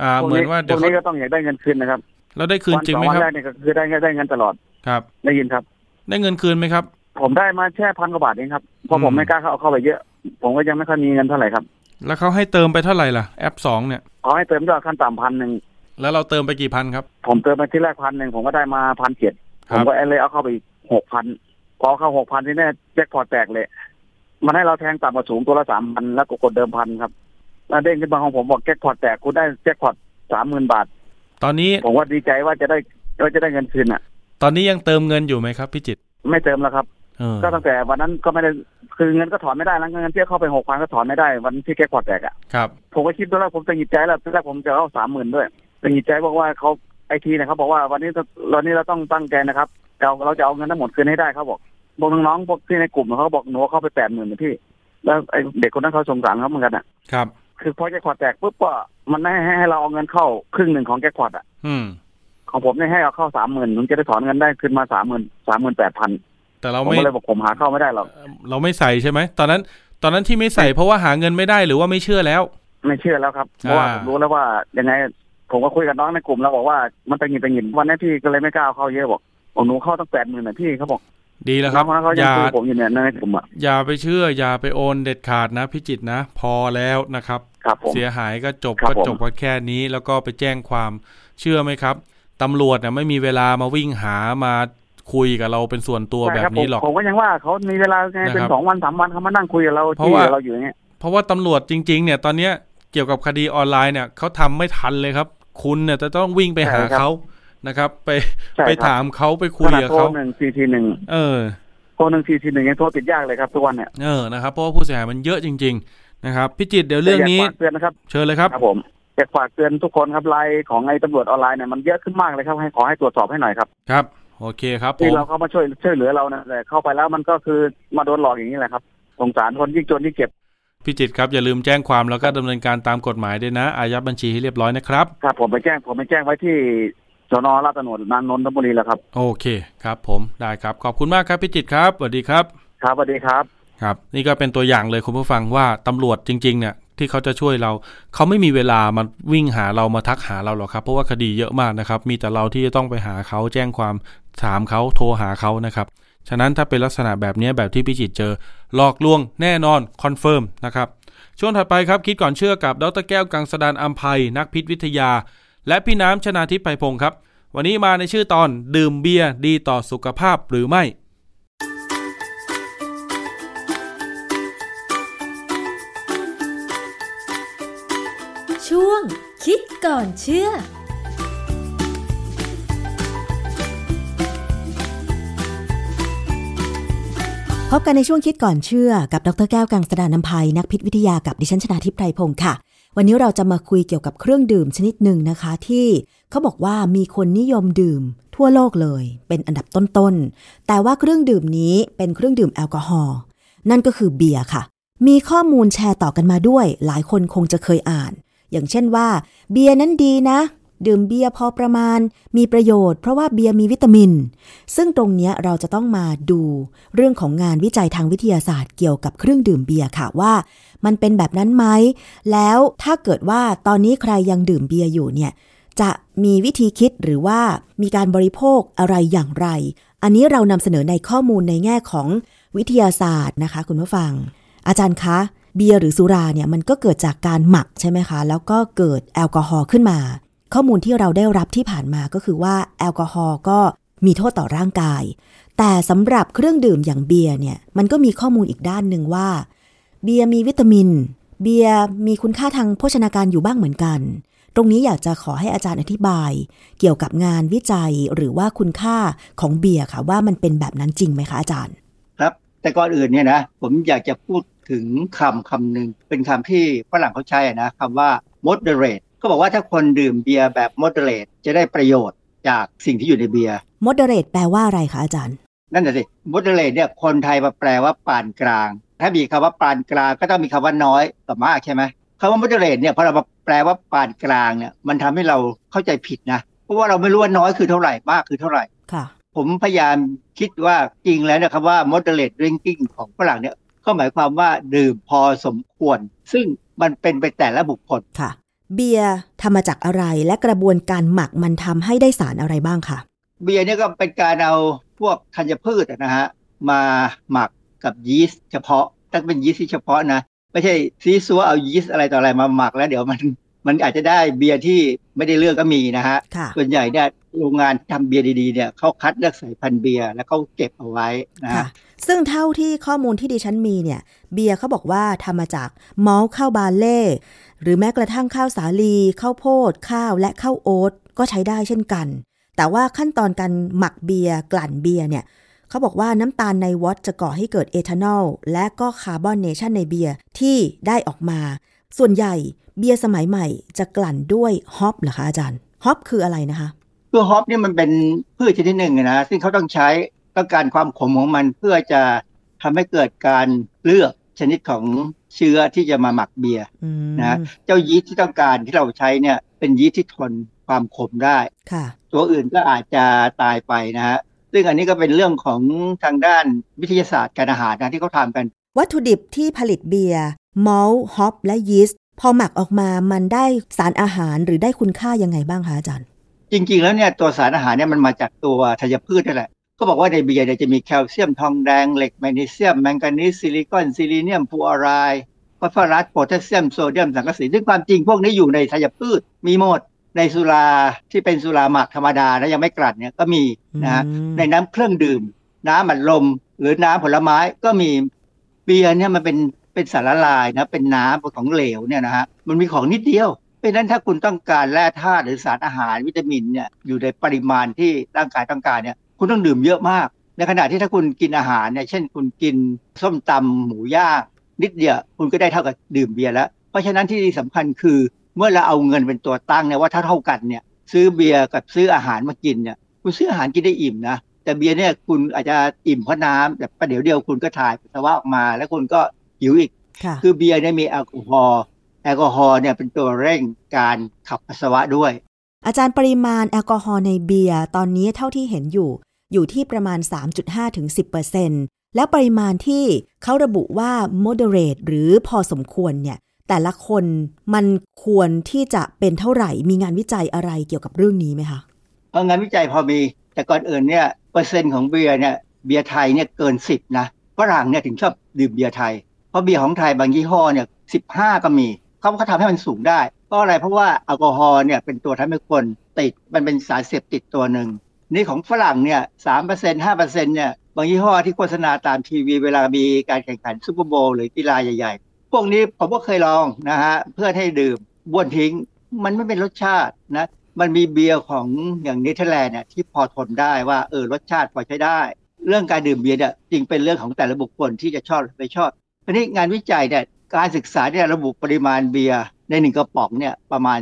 อ่าพวกเหมือนว่าพเดี๋ยววกเขานี้ก็ต้องอยากได้เงินคืนนะครับเราได้คืนจริงไหมวันคสอรับวันแรกเนี่ยก็คือได้ได้เงินตลอดครับ ได้ยินครับ ได้เงินคืนไหมครับ ผมได้มาแค่พันกว่าบาทเองครับเพราะผมอืมไม่กล้าเข้าเอาเข้าไปเยอะ ผมก็ยังไม่ค่อยมีเงินเท่าไหร่ครับ แล้วเขาให้เติมไปเท่าไหร่ล่ะแอปสองเนี่ยขอให้เติมยอดขั้นต่ำพันหนึ่งแล้วเราเติมไปกี่พันครับ ผมเติมไปที่แรกพันหนึ่งผมก็ได้มาพันเจ็ดคผรับมก็เลยเอาเข้าไปอีกหกพัน พอเข้าหกพันที่แน่แจ็คพอตแตกเลย มันให้เราแทงต่ำกว่าสูงตัวละสามพันแล้วก็กดเดิมพันครับแล้วเด้งขึ้นมาของผมบอกแจ็คพอตแตกคุณได้แจ็คพอตสามหมื่นบาท ตอนนี้ผมว่าดีใจว่าจะได้ว่าจะได้เงินคืนอะ ตอนนี้ยังเติมเงินอยู่ไหมครับพี่จิตรไม่เติมแล้วครับเออก็ตั้งแต่วันนั้นก็ไม่ได้คือเงินก็ถอนไม่ได้แล้วเงินที่เข้าไปหกพันก็ถอนไม่ได้ วันที่แจ็คพอตแตกอะครับผมก็คิดตอนแรกผมตังหงิดใจแล้วตอนแรกผมจะเอาสามหมื่นด้วยตังหงิดใจบอกว่าเขาไอทีเนี่ยเขาบอกว่าวันนี้วันนี้เราต้องตั้งใจนะครับเราเราจะเอาเงินทั้งหมดคืนให้ได้เขาบอก บอกน้องๆพวกที่ในกลุ่มเขาบอกหนูเข้าไปแปดหมื่นพี่ แล้วไอเด็กคนนั้นเขาสงสารเขาเหมือนกันอะ ครับ คือพอแจ็คพอตแตกปุ๊บก็มันให้ให้ให้เราเอาเงินเข้าครึ่งหนึ่งของแจ็คพอตอะอืมของผมเนี่ยให้เอาเข้าสามหมื่นผมจะได้ถอนเงินได้คืนมาสามหมื่นสามหมื่นแปดพันแต่เราผมไม่ก็เลยบอกผมหาเข้าไม่ได้หรอกเราไม่ใส่ใช่ไหมตอนนั้น ตอนนั้นที่ไม่ใส่เพราะว่าหาเงินไม่ได้หรือว่าไม่เชื่อแล้ว ไม่เชื่อแล้วครับเพราะว่าอ่าผมรู้แล้วว่ายังไงผมก็คุยกับน้องในกลุ่มแล้วบอกว่ามันตังหงิดตังหงิดวันนี้พี่ก็เลยไม่กล้าเอาเข้าเยอะบอกบอกหนูเข้าตั้งแปดหมื่นนะพี่เขาบอก ดีแล้วคน้รัอบงคนนั้นเขาอยังย่าคุยกับผมอยู่เนี่ยในกลุ่มอะอย่าไปเชื่อ อย่าไปโอนเด็ดขาดนะพี่จิตรนะ พอแล้วนะครับครับผมเสียหายก็จบครับก็ผมจบก็แค่นี้แล้วก็ไปแจ้งความเชื่อไหมครับตำรวจเนี่ยไม่มีเวลามาวิ่งหามาคุยกับเราเป็นส่วนตัวใช่แบครับบนี้หรอกผมผมก็ยังว่าเขามีเวลาไงเป็นนะครับสองวันสามวันเขามานั่งคุยกับเราเพราะที่ว่าเราอยู่อย่างเงี้ยเพราะว่าตำรวจจริง ๆ เนี่ยตอนเนี้ยเกี่ยวกับคดีออนไลน์เนี่ยเขาทำไม่ทันเลยครับ คุณเนี่ยจะต้องวิ่งไปหาเขา นะครับ ไปใช่ไปครับถามเขาไปคุขยนาดกับโทรเขาหนึ่งสี่ทีหนึ่งเออโทรหนึ่งสี่ทีหนึ่งยังโทรติดยากเลยครับทุกวันเนี่ยเออนะครับเพราะว่าผู้เสียหายมันเยอะจริง ๆ นะครับพี่จิตรเดี๋ยวเรื่องนี้แต่ยากฝากเตือนนะครับเชิญเลยครับครับผมอยากฝากเตือนทุกคนครับไลน์ของไอ้ตำรวจออนไลน์เนี่ยมันเยอะขึ้นมากเลยครับให้ขอให้ตรวจสอบให้หน่อยครับครับโอเคครับผที่มเราเข้ามาช่วยช่วยเหลือเรานะแต่เข้าไปแล้วมันก็คือมาโดนหลอกอย่างนี้แหละครับสงสารคนยิ่งจนยิ่งเจ็บพี่จิตครับอย่าลืมแจ้งความแล้วก็ดำเนินการตามกฎหมายด้วยนะอายัดบัญชีให้เรียบร้อยนะครับครับผมไปแจ้งผมไปแจ้งไว้ที่ สนราชตำรวจนานนทบุรีแล้วครับ โอเคครับ ผมได้ครับ ขอบคุณมากครับพี่จิตครับสวัสดีครับ ครับสวัสดีครับครับ นี่ก็เป็นตัวอย่างเลยคุณผู้ฟังว่าตำรวจจริง ๆ เนี่ยที่เขาจะช่วยเรา เขาไม่มีเวลามาวิ่งหาเรามาทักหาเราหรอกครับ เพราะว่าคดีเยอะมากนะครับ มีแต่เราที่จะต้องไปหาเขาแจ้งความถามเขาโทรหาเขานะครับ ฉะนั้นถ้าเป็นลักษณะแบบนี้แบบที่พี่จิตเจอหลอกลวงแน่นอน confirm นะครับช่วงถัดไปครับคิดก่อนเชื่อกับดรแก้วกังสดานอัมภัยนักพิษวิทยา และพี่น้ำชนาทิพย์ไพพงศ์ครับ วันนี้มาในชื่อตอนดื่มเบียร์ดีต่อสุขภาพหรือไม่ช่วงคิดก่อนเชื่อ พบกันในช่วงคิดก่อนเชื่อ กับ ดรแก้วกังสดานนภัยนักพิษวิทยากับดิฉันชนาทิพไพรพงศ์ค่ะ วันนี้เราจะมาคุยเกี่ยวกับเครื่องดื่มชนิดหนึ่งนะคะ ที่เขาบอกว่ามีคนนิยมดื่มทั่วโลกเลย เป็นอันดับต้นๆ แต่ว่าเครื่องดื่มนี้เป็นเครื่องดื่มแอลกอฮอล์นั่นก็คือเบียร์ค่ะ มีข้อมูลแชร์ต่อกันมาด้วย หลายคนคงจะเคยอ่าน อย่างเช่นว่า เบียร์นั้นดีนะ ดื่มเบียร์พอประมาณมีประโยชน์เพราะว่าเบียร์มีวิตามิน ซึ่งตรงนี้เราจะต้องมาดูเรื่องของงานวิจัยทางวิทยาศาสตร์เกี่ยวกับเครื่องดื่มเบียร์ค่ะว่า มันเป็นแบบนั้นไหม แล้วถ้าเกิดว่าตอนนี้ใครยังดื่มเบียร์อยู่เนี่ยจะมีวิธีคิดหรือว่ามีการบริโภคอะไรอย่างไร อันนี้เรานำเสนอในข้อมูลในแง่ของวิทยาศาสตร์นะคะ คุณผู้ฟัง อาจารย์คะ เบียร์หรือสุราเนี่ยมันก็เกิดจากการหมักใช่ไหมคะ แล้วก็เกิดแอลกอฮอล์ขึ้นมา ข้อมูลที่เราได้รับที่ผ่านมาก็คือว่าแอลกอฮอล์ก็มีโทษต่อร่างกาย แต่สำหรับเครื่องดื่มอย่างเบียร์เนี่ย มันก็มีข้อมูลอีกด้านหนึ่งว่า เบียร์มีวิตามิน เบียร์มีคุณค่าทางโภชนาการอยู่บ้างเหมือนกัน ตรงนี้อยากจะขอให้อาจารย์อธิบาย เกี่ยวกับงานวิจัยหรือว่าคุณค่าของเบียร์ค่ะว่ามันเป็นแบบนั้นจริงไหมคะอาจารย์ ครับ แต่ก่อนอื่นเนี่ยนะผมอยากจะพูดถึงคำคำหนึ่งเป็นคำที่ฝรั่งเขาใช้นะคำว่า moderate ก็บอกว่าถ้าคนดื่มเบียร์แบบ moderate จะได้ประโยชน์จากสิ่งที่อยู่ในเบียร์ moderate แปลว่าอะไรคะอาจารย์ นั่นแหะสิ moderate เนี่ยคนไทยมาแปลว่าปานกลาง ถ้ามีคำว่าปานกลางก็ต้องมีคำว่าน้อยกับมากใช่ไหมคำว่า moderate เนี่ยพอเรามาแปลว่าปานกลางเนี่ยมันทำให้เราเข้าใจผิดนะ เพราะว่าเราไม่รู้ว่าน้อยคือเท่าไหร่มากคือเท่าไหร่ค่ะ ผมพยายามคิดว่าจริงแล้วนะครับว่า moderate drinking ของฝรั่งเนี่ยก็หมายความว่าดื่มพอสมควร ซึ่งมันเป็นไปแต่ละบุคคลค่ะ เบียร์ทำมาจากอะไรและกระบวนการหมักมันทำให้ได้สารอะไรบ้างคะเบียร์เนี่ยก็เป็นการเอาพวกธัญพืชอะนะฮะมาหมักกับยีสต์เฉพาะต้องเป็นยีสต์ที่เฉพาะนะไม่ใช่ซี้ซั้วเอายีสต์อะไรต่ออะไรมาหมักแล้วเดี๋ยวมันมันอาจจะได้เบียร์ที่ไม่ได้เรื่องก็มีนะฮะค่ะส่วนใหญ่เนี่ยโรงงานทำเบียร์ดีๆเนี่ยเขาคัดเลือกสายพันธุ์เบียร์แล้วเขาเก็บเอาไว้นะค่ะฮะซึ่งเท่าที่ข้อมูลที่ดิฉันมีเนี่ย เบียร์เขาบอกว่าทำมาจากมอลต์ข้าวบาร์เลย์ หรือแม้กระทั่งข้าวสาลีข้าวโพด ข้าวและข้าวโอ๊ตก็ใช้ได้เช่นกัน แต่ว่าขั้นตอนการหมักเบียร์กลั่นเบียร์เนี่ยเขาบอกว่าน้ำตาลใน wort จะก่อให้เกิดเอทานอลและก็ carbonation ในเบียร์ที่ได้ออกมา ส่วนใหญ่เบียร์สมัยใหม่จะกลั่นด้วย hop เหรอคะอาจารย์ hop คืออะไรนะคะตัว hop นี่มันเป็นพืชชนิดหนึ่งนะซึ่งเขาต้องใช้ต้องการความขมของมันเพื่อจะทำให้เกิดการเลือกชนิดของ เชื้อที่จะมาหมักเบียร์อืมนะเจ้ายีสต์ที่ต้องการที่เราใช้เนี่ยเป็นยีสต์ที่ทนความขมได้ค่ะ ตัวอื่นก็อาจจะตายไปนะฮะซึ่งอันนี้ก็เป็นเรื่องของทางด้านวิทยาศาสตร์การอาหารนะที่เขาทำกัน วัตถุดิบที่ผลิตเบียร์มอลต์ hop และยีสต์พอหมักออกมามันได้สารอาหารหรือได้คุณค่ายังไงบ้างคะอาจารย์ จริงๆแล้วเนี่ยตัวสารอาหารเนี่ยมันมาจากตัวธัญพืชนั่นแหละ ก็บอกว่าในเบียร์เนี่ยจะมีแคลเซียมทองแดงเหล็กแมกนีเซียมแมงกานีสซิลิคอนซีลีเนียมฟลูออไรด์ฟอสฟอรัสโพแทสเซียมโซเดียมสังกะสีซึ่งความจริงพวกนี้อยู่ในธัญพืชมีหมดในสุราที่เป็นสุราหมักธรรมดาแล้วยังไม่กลั่นเนี่ยก็มีนะฮะอืมในน้ำเครื่องดื่ม น้ำอัดลม หรือน้ำผลไม้ก็มีเบียร์เนี่ยมันเป็นเป็นสารละลายนะเป็นน้ำของเหลวเนี่ยนะฮะมันมีของนิดเดียวเพราะฉะนั้นถ้าคุณต้องการแร่ธาตุหรือสารอาหารวิตามินเนี่ยอยู่ในปริมาณที่ร่างกายต้องการเนี่ย คุณต้องดื่มเยอะมาก ในขณะที่ถ้าคุณกินอาหารเนี่ยเช่น คุณกินส้มตำหมูย่างนิดเดียวคุณก็ได้เท่ากับดื่มเบียร์แล้ว เพราะฉะนั้นที่สำคัญคือเมื่อเราเอาเงินเป็นตัวตั้งเนี่ยว่าถ้าเท่ากันเนี่ยซื้อเบียร์กับซื้ออาหารมากินเนี่ยคุณซื้ออาหารกินได้อิ่มนะแต่เบียร์เนี่ยคุณอาจจะอิ่มเพราะน้ำแต่ประเดี๋ยวเดียวคุณก็ถ่ายปัสสาวะออกมาแล้วคุณก็หิวอีกค่ะคือเบียร์เนี่ยมีแอลกอฮอล์แอลกอฮอล์เนี่ยเป็นตัวเร่งการขับปัสสาวะด้วย อาจารย์ปริมาณแอลกอฮอล์ในเบียร์ตอนนี้เท่าที่เห็นอยู่ อยู่ที่ประมาณ 3.5ถึงแล้วปริมาณที่เขาระบุว่า moderate หรือพอสมควรเนี่ย แต่ละคนมันควรที่จะเป็นเท่าไหร่ มีงานวิจัยอะไรเกี่ยวกับเรื่องนี้ไหมคะเพราะงานวิจัยพอมี แต่ก่อนอื่นเนี่ย เปอร์เซ็นต์ของเบียร์เนี่ย เบียร์ไทยเนี่ยเกิน 10 นะฝรั่งเนี่ยถึงชอบดื่มเบียร์ไทย เพราะเบียร์ของไทยบางยี่ห้อเนี่ย 15 ก็มี เขาก็ทำให้มันสูงได้ เพราะอะไร เพราะว่าแอลกอฮอล์เนี่ยเป็นตัวทำให้คนติด มันเป็นสารเสพติดตัวหนึ่ง นี่ของฝรั่งเนี่ยสามเปอร์เซ็นต์ห้าเปอร์เซ็นต์เนี่ยบางยี่ห้อที่โฆษณาตามทีวีเวลามีการแข่งขัน Super Bowl หรือกีฬาใหญ่ ๆ พวกนี้ผมก็เคยลองนะฮะเพื่อให้ดื่มบ้วนทิ้ง มันไม่เป็นรสชาตินะมันมีเบียร์ของอย่างเนเธอร์แลนด์เนี่ยที่พอทนได้ว่าเออรสชาติพอใช้ได้ เรื่องการดื่มเบียร์เนี่ยจริงเป็นเรื่องของแต่ละบุคคลที่จะชอบหรือไม่ชอบทีนี้งานวิจัยเนี่ยการศึกษาเนี่ยระบุปริมาณเบียร์ในหนึ่งกระป๋องเนี่ยประมาณ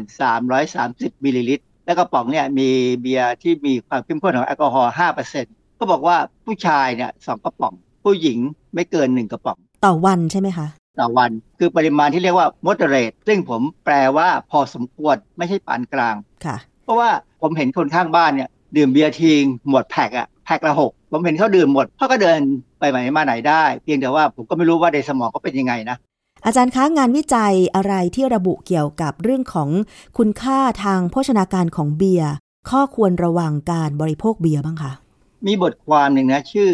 330มิลลิลิตร และกระป๋องเนี่ยมีเบียร์ที่มีความเข้มข้นของแอลกอฮอล์5%ก็บอกว่าผู้ชายเนี่ยสองกระป๋อง ผู้หญิงไม่เกินหนึ่งกระป๋อง ต่อวันใช่ไหมคะ ต่อวันคือปริมาณที่เรียกว่า moderate ซึ่งผมแปลว่าพอสมควรไม่ใช่ปานกลางค่ะ เพราะว่าผมเห็นคนข้างบ้านเนี่ยดื่มเบียร์ทิ้งหมดแพ็กอะแพ็กละหกผมเห็นเขาดื่มหมดเขาก็เดินไปไหนมาไหนได้ เพียงแต่ว่าผมก็ไม่รู้ว่าในสมองเขาเป็นยังไงนะ อาจารย์คะงานวิจัยอะไรที่ระบุเกี่ยวกับเรื่องของคุณค่าทางโภชนาการของเบียร์ข้อควรระวังการบริโภคเบียร์บ้างคะมีบทความหนึ่งนะชื่อ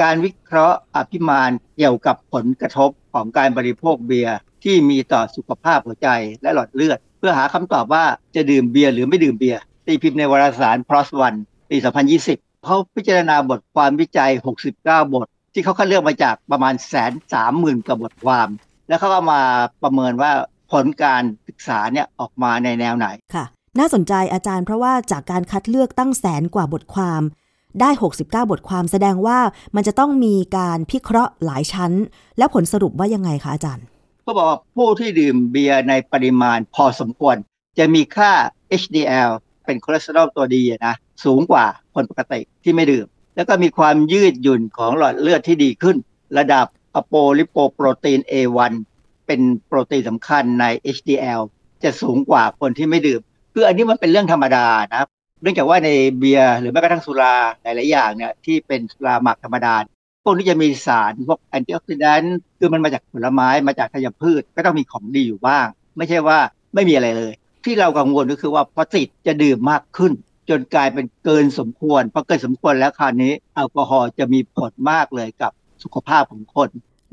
การวิเคราะห์อภิมานเกี่ยวกับผลกระทบของการบริโภคเบียร์ที่มีต่อสุขภาพหัวใจและหลอดเลือด เพื่อหาคำตอบว่าจะดื่มเบียร์หรือไม่ดื่มเบียร์ตีพิมพ์ในวารสาร PLOS ONE ปี 2020 เขาพิจารณาบทความวิจัย 69 บท ที่เขาคัดเลือกมาจากประมาณแสนสามหมื่นกว่าบทความ แล้วเขาก็มาประเมินว่าผลการศึกษาเนี่ยออกมาในแนวไหนค่ะ น่าสนใจอาจารย์เพราะว่าจากการคัดเลือกตั้งแสนกว่าบทความ ได้ 69 บทความแสดงว่ามันจะต้องมีการพิเคราะห์หลายชั้น แล้วผลสรุปว่ายังไงคะอาจารย์เขาบอกว่าผู้ที่ดื่มเบียร์ในปริมาณพอสมควร จะมีค่า HDL เป็นคอเลสเตอรอลตัวดีอะนะสูงกว่าคนปกติที่ไม่ดื่ม แล้วก็มีความยืดหยุ่นของหลอดเลือดที่ดีขึ้น ระดับ apolipoprotein A1 เป็นโปรตีนสำคัญใน HDL จะสูงกว่าคนที่ไม่ดื่ม คืออันนี้มันเป็นเรื่องธรรมดานะเนื่องจากว่าในเบียร์หรือแม้กระทั่งสุราหลาย ๆ อย่างเนี่ยที่เป็นสุราหมักธรรมดา พวกนี้จะมีสารพวกแอนตี้ออกซิแดนต์คือมันมาจากผลไม้มาจากธัญพืชก็ต้องมีของดีอยู่บ้าง ไม่ใช่ว่าไม่มีอะไรเลย ที่เรากังวลก็คือว่าพอติดจะดื่มมากขึ้น จนกลายเป็นเกินสมควรพอเกินสมควรแล้วคราวนี้แอลกอฮอล์จะมีผลมากเลยกับ สุขภาพของคน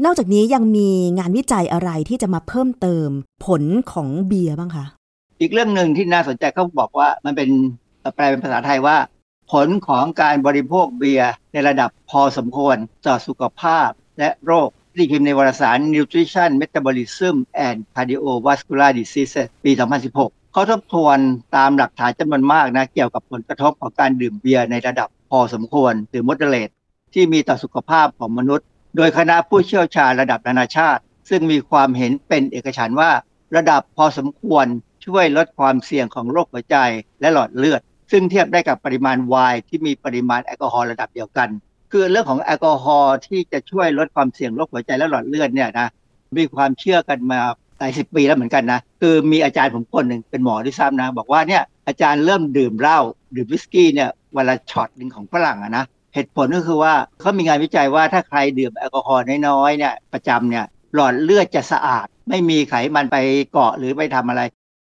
นอกจากนี้ยังมีงานวิจัยอะไรที่จะมาเพิ่มเติมผลของเบียร์บ้างคะอีกเรื่องหนึ่งที่น่าสนใจเขาบอกว่ามันเป็นแปลเป็นภาษาไทยว่า ผลของการบริโภคเบียร์ในระดับพอสมควรต่อสุขภาพและโรคที่พิมพ์ในวารสาร Nutrition Metabolism and Cardiovascular Diseases ปี 2016 เขาทบทวนตามหลักฐานจำนวนมากนะ เกี่ยวกับผลกระทบของการดื่มเบียร์ในระดับพอสมควรหรือ moderate ที่มีต่อสุขภาพของมนุษย์ โดยคณะผู้เชี่ยวชาญระดับนานาชาติ ซึ่งมีความเห็นเป็นเอกฉันท์ว่า ระดับพอสมควรช่วยลดความเสี่ยงของโรคหัวใจและหลอดเลือด ซึ่งเทียบได้กับปริมาณไวน์ที่มีปริมาณแอลกอฮอล์ระดับเดียวกัน คือเรื่องของแอลกอฮอล์ที่จะช่วยลดความเสี่ยงโรคหัวใจและหลอดเลือดเนี่ยนะมีความเชื่อกันมาหลายสิบปีแล้วเหมือนกันนะคือมีอาจารย์ผมคนหนึ่งเป็นหมอด้วยซ้ำนะ บอกว่าเนี่ยอาจารย์เริ่มดื่มเหล้าดื่มวิสกี้เนี่ยวันละช็อตหนึ่งของฝรั่งอะนะ เหตุผลก็คือว่าเขามีงานวิจัยว่าถ้าใครดื่มแอลกอฮอล์น้อยๆเนี่ยประจำเนี่ยหลอดเลือดจะสะอาด ไม่มีไขมันไปเกาะหรือไปทำอะไร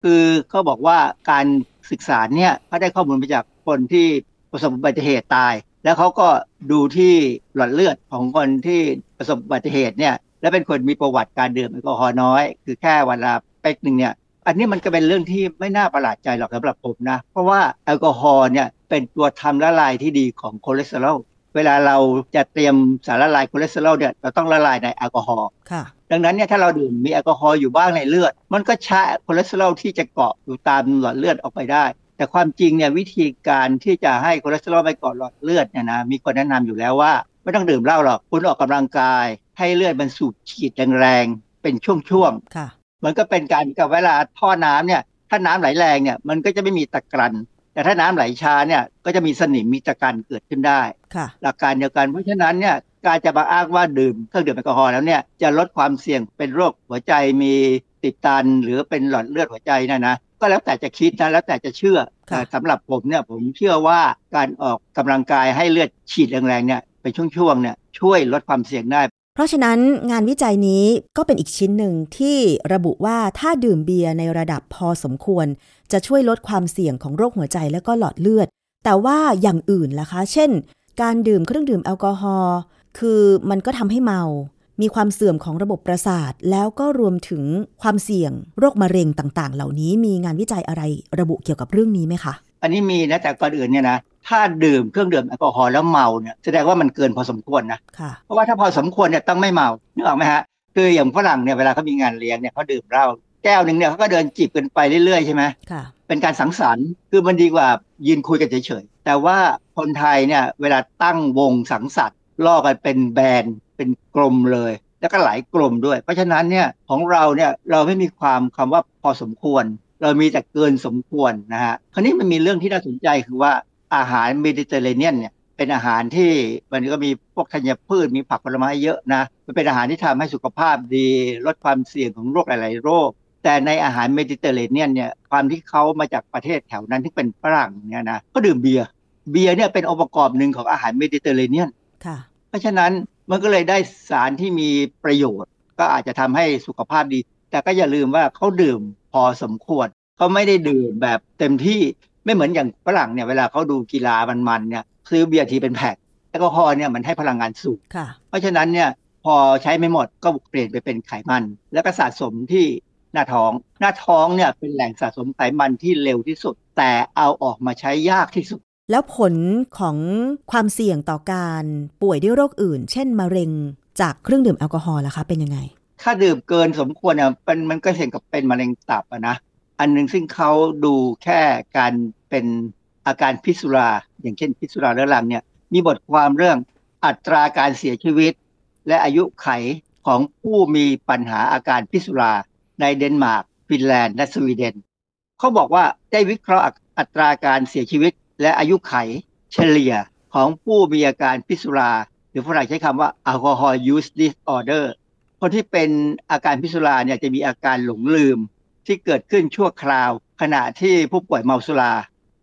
คือเขาบอกว่าการศึกษาเนี่ยเขาได้ข้อมูลมาจากคนที่ประสบอุบัติเหตุตาย แล้วเขาก็ดูที่หลอดเลือดของคนที่ประสบอุบัติเหตุเนี่ยและเป็นคนมีประวัติการดื่มแอลกอฮอล์น้อย คือแค่วันละเป๊กหนึ่งเนี่ยอันนี้มันก็เป็นเรื่องที่ไม่น่าประหลาดใจหรอกสำหรับผมนะ เพราะว่าแอลกอฮอล์เนี่ย เป็นตัวทำละลายที่ดีของคอเลสเตอรอลเวลาเราจะเตรียมสารละลายคอเลสเตอรอลเนี่ยเราต้องละลายในแอลกอฮอล์ค่ะดังนั้นเนี่ยถ้าเราดื่มมีแอลกอฮอล์อยู่บ้างในเลือด มันก็ชะคอเลสเตอรอลที่จะเกาะอยู่ตามหลอดเลือดออกไปได้ แต่ความจริงเนี่ยวิธีการที่จะให้คอเลสเตอรอลไปเกาะหลอดเลือดเนี่ยนะมีคนแนะนำอยู่แล้วว่า ไม่ต้องดื่มเหล้าหรอกคุณออกกำลังกาย ให้เลือดมันสูบฉีดแรงๆเป็นช่วงๆค่ะมันก็เหมือนกับเวลาท่อน้ำเนี่ยถ้าน้ำไหลแรงเนี่ยมันก็จะไม่มีตะกรัน แต่ถ้าน้ำไหลช้าเนี่ยก็จะมีสนิมมีตะกันเกิดขึ้นได้ค่ะหลักการเดียวกันเพราะฉะนั้นเนี่ยการจะมาอ้างว่าดื่มเครื่องดื่มแอลกอฮอล์แล้วเนี่ยจะลดความเสี่ยงเป็นโรคหัวใจมีติดตันหรือเป็นหลอดเลือดหัวใจนะนะก็แล้วแต่จะคิดนะแล้วแต่จะเชื่อค่ะแต่สำหรับผมเนี่ยผมเชื่อว่าการออกกำลังกายให้เลือดฉีดแรงๆเนี่ยเป็นช่วงๆเนี่ยช่วยลดความเสี่ยงได้ เพราะฉะนั้นงานวิจัยนี้ก็เป็นอีกชิ้นหนึ่งที่ระบุว่าถ้าดื่มเบียร์ในระดับพอสมควร จะช่วยลดความเสี่ยงของโรคหัวใจและก็หลอดเลือด แต่ว่าอย่างอื่นล่ะคะ เช่น การดื่มเครื่องดื่มแอลกอฮอล์คือมันก็ทำให้เมา มีความเสื่อมของระบบประสาท แล้วก็รวมถึงความเสี่ยง โรคมะเร็งต่างๆ เหล่านี้มีงานวิจัยอะไรระบุเกี่ยวกับเรื่องนี้ไหมคะ อันนี้มีนะแต่ก่อนอื่นเนี่ยนะถ้าดื่มเครื่องดื่มแอลกอฮอล์แล้วเมาเนี่ยแสดงว่ามันเกินพอสมควรนะค่ะเพราะว่าถ้าพอสมควรเนี่ยต้องไม่เมานึกออกไหมฮะคืออย่างฝรั่งเนี่ยเวลาเขามีงานเลี้ยงเนี่ยเขาดื่มเหล้าแก้วหนึ่งเนี่ยเขาก็เดินจีบกันไปเรื่อยๆใช่ไหมค่ะเป็นการสังสรรค์คือมันดีกว่ายืนคุยกันเฉยๆแต่ว่าคนไทยเนี่ยเวลาตั้งวงสังสรรค์ล่อกันเป็นแบรนด์เป็นกลมเลย แล้วก็หลายกลุ่มด้วย เพราะฉะนั้นเนี่ยของเราเนี่ยเราไม่มีความคำว่าพอสมควร เรามีแต่เกินสมควรนะฮะคราวนี้มันมีเรื่องที่น่าสนใจคือว่าอาหารเมดิเตอร์เรเนียนเนี่ยเป็นอาหารที่มันก็มีพวกธัญพืชมีผักผลไม้เยอะนะมันเป็นอาหารที่ทำให้สุขภาพดีลดความเสี่ยงของโรคหลาย ๆ โรค แต่ในอาหารเมดิเตอร์เรเนียนเนี่ยความที่เขามาจากประเทศแถวนั้นที่เป็นฝรั่งเนี่ยนะก็ดื่มเบียร์เบียร์เนี่ยเป็นองค์ประกอบหนึ่งของอาหารเมดิเตอร์เรเนียนค่ะเพราะฉะนั้นมันก็เลยได้สารที่มีประโยชน์ ก็อาจจะทำให้สุขภาพดี แต่ก็อย่าลืมว่าเขาดื่ม พอสมควรเขาไม่ได้ดื่มแบบเต็มที่ไม่เหมือนอย่างฝรั่งเนี่ยเวลาเขาดูกีฬามันๆเนี่ยซื้อเบียร์ทีเป็นแพ็คแอลกอฮอล์เนี่ยมันให้พลังงานสูงค่ะเพราะฉะนั้นเนี่ยพอใช้ไม่หมดก็เปลี่ยนไปเป็นไขมัน แล้วก็สะสมที่หน้าท้อง หน้าท้องเนี่ยเป็นแหล่งสะสมไขมันที่เร็วที่สุด แต่เอาออกมาใช้ยากที่สุด แล้วผลของความเสี่ยงต่อการป่วยด้วยโรคอื่น เช่นมะเร็งจากเครื่องดื่มแอลกอฮอล์ล่ะคะเป็นยังไง ถ้าดื่มเกินสมควรเนี่ยมันมันก็เสี่ยงกับเป็นมะเร็งตับอะนะอันหนึ่งซึ่งเขาดูแค่การเป็นอาการพิษสุรา อย่างเช่นพิษสุราเรื้อรังเนี่ยมีบทความเรื่องอัตราการเสียชีวิต และอายุไขของผู้มีปัญหาอาการพิษสุราในเดนมาร์กฟินแลนด์และสวีเดนเขาบอกว่าได้วิเคราะห์อัตราการเสียชีวิต และอายุไขเฉลี่ยของผู้มีอาการพิษสุรา หรือฝรั่งใช้คำว่า alcohol use disorder คนที่เป็นอาการพิษสุราเนี่ยจะมีอาการหลงลืมที่เกิดขึ้นชั่วคราว ขณะที่ผู้ป่วยเมาสุรา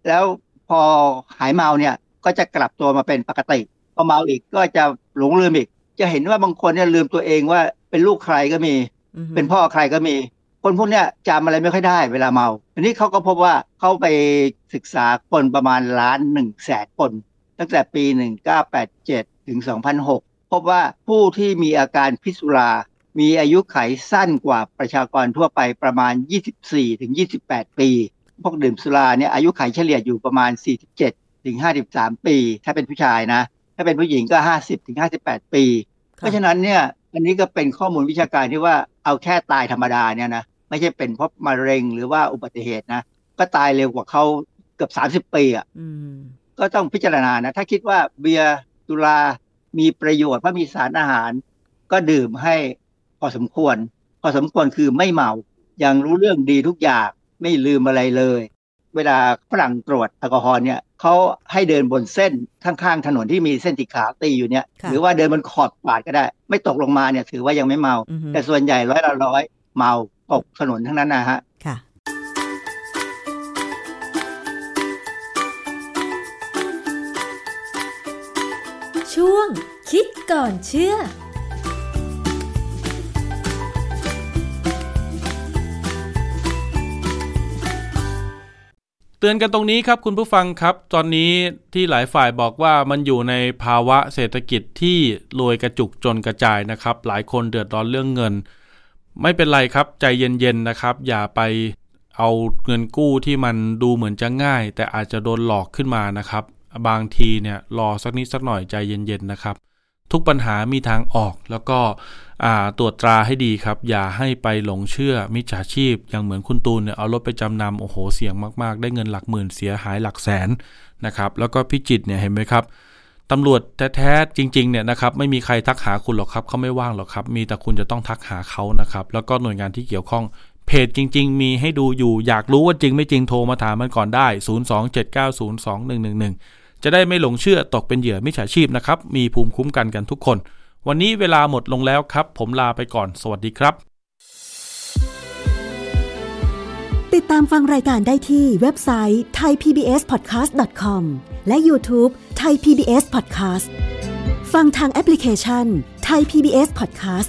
แล้วพอหายเมาเนี่ยก็จะกลับตัวมาเป็นปกติพอเมาอีกก็จะหลงลืมอีก จะเห็นว่าบางคนเนี่ยลืมตัวเองว่าเป็นลูกใครก็มีอือฮึเป็นพ่อใครก็มี คนพวกเนี้ยจำอะไรไม่ค่อยได้เวลาเมาทีนี้เขาก็พบว่าเขาไปศึกษาคนประมาณล้านหนึ่งแสนคน ตั้งแต่ปี 1987 ถึง 2006 พบว่าผู้ที่มีอาการพิษสุรา มีอายุไขสั้นกว่าประชากรทั่วไปประมาณ 24ถึง28 ปี พวกดื่มสุราเนี่ยอายุไขเฉลี่ยอยู่ประมาณ 47ถึง53 ปี ถ้าเป็นผู้ชายนะ ถ้าเป็นผู้หญิงก็ 50ถึง58 ปี เพราะฉะนั้นเนี่ยอันนี้ก็เป็นข้อมูลวิชาการที่ว่าเอาแค่ตายธรรมดาเนี่ยนะไม่ใช่เป็นเพราะมะเร็งหรือว่าอุบัติเหตุนะ ก็ตายเร็วกว่าเขาเกือบ30ปีอะอืมก็ต้องพิจารณานะ ถ้าคิดว่าเบียร์สุรา มีประโยชน์เพราะมีสารอาหาร ก็ดื่มให้พอสมควร พอสมควรคือไม่เมา ยังรู้เรื่องดีทุกอย่างไม่ลืมอะไรเลย เวลาฝรั่งตรวจแอลกอฮอล์เนี่ยเขาให้เดินบนเส้นข้างๆถนนที่มีเส้นสีขาวตีอยู่เนี่ยค่ะหรือว่าเดินบนขอดปาดก็ได้ ไม่ตกลงมาเนี่ยถือว่ายังไม่เมาอือฮึแต่ส่วนใหญ่ร้อยละร้อยเมาตกถนนทั้งนั้นนะฮะ ช่วง คิดก่อนเชื่อเตือนกันตรงนี้ครับคุณผู้ฟังครับ ตอนนี้ที่หลายฝ่ายบอกว่ามันอยู่ในภาวะเศรษฐกิจที่รวยกระจุกจนกระจายนะครับ หลายคนเดือดร้อนเรื่องเงิน ไม่เป็นไรครับใจเย็นๆนะครับ อย่าไปเอาเงินกู้ที่มันดูเหมือนจะง่าย แต่อาจจะโดนหลอกขึ้นมานะครับ บางทีเนี่ยรอสักนิดสักหน่อยใจเย็นๆนะครับ ทุกปัญหามีทางออกแล้วก็ตรวจตราให้ดีครับ อย่าให้ไปหลงเชื่อมิจฉาชีพ อย่างเหมือนคุณตูนเนี่ยเอารถไปจำนำโอ้โหเสี่ยงมากๆ ได้เงินหลักหมื่นเสียหายหลักแสนนะครับแล้วก็พิจิตเนี่ยเห็นไหมครับตำรวจแท้ๆจริงๆเนี่ยนะครับไม่มีใครทักหาคุณหรอกครับเขาไม่ว่างหรอกครับ มีแต่คุณจะต้องทักหาเขานะครับ แล้วก็หน่วยงานที่เกี่ยวข้อง เพจจริง ๆ มีให้ดูอยู่อยากรู้ว่าจริงไม่จริงโทรมาถามมันก่อนได้ 027902111 จะได้ไม่หลงเชื่อตกเป็นเหยื่อมิจฉาชีพนะครับ มีภูมิคุ้มกันกันทุกคน วันนี้เวลาหมดลงแล้วครับ ผมลาไปก่อน สวัสดีครับ ติดตามฟังรายการได้ที่เว็บไซต์ thaipbspodcast.com และ YouTube Thai PBS Podcast ฟังทางแอปพลิเคชัน Thai PBS Podcast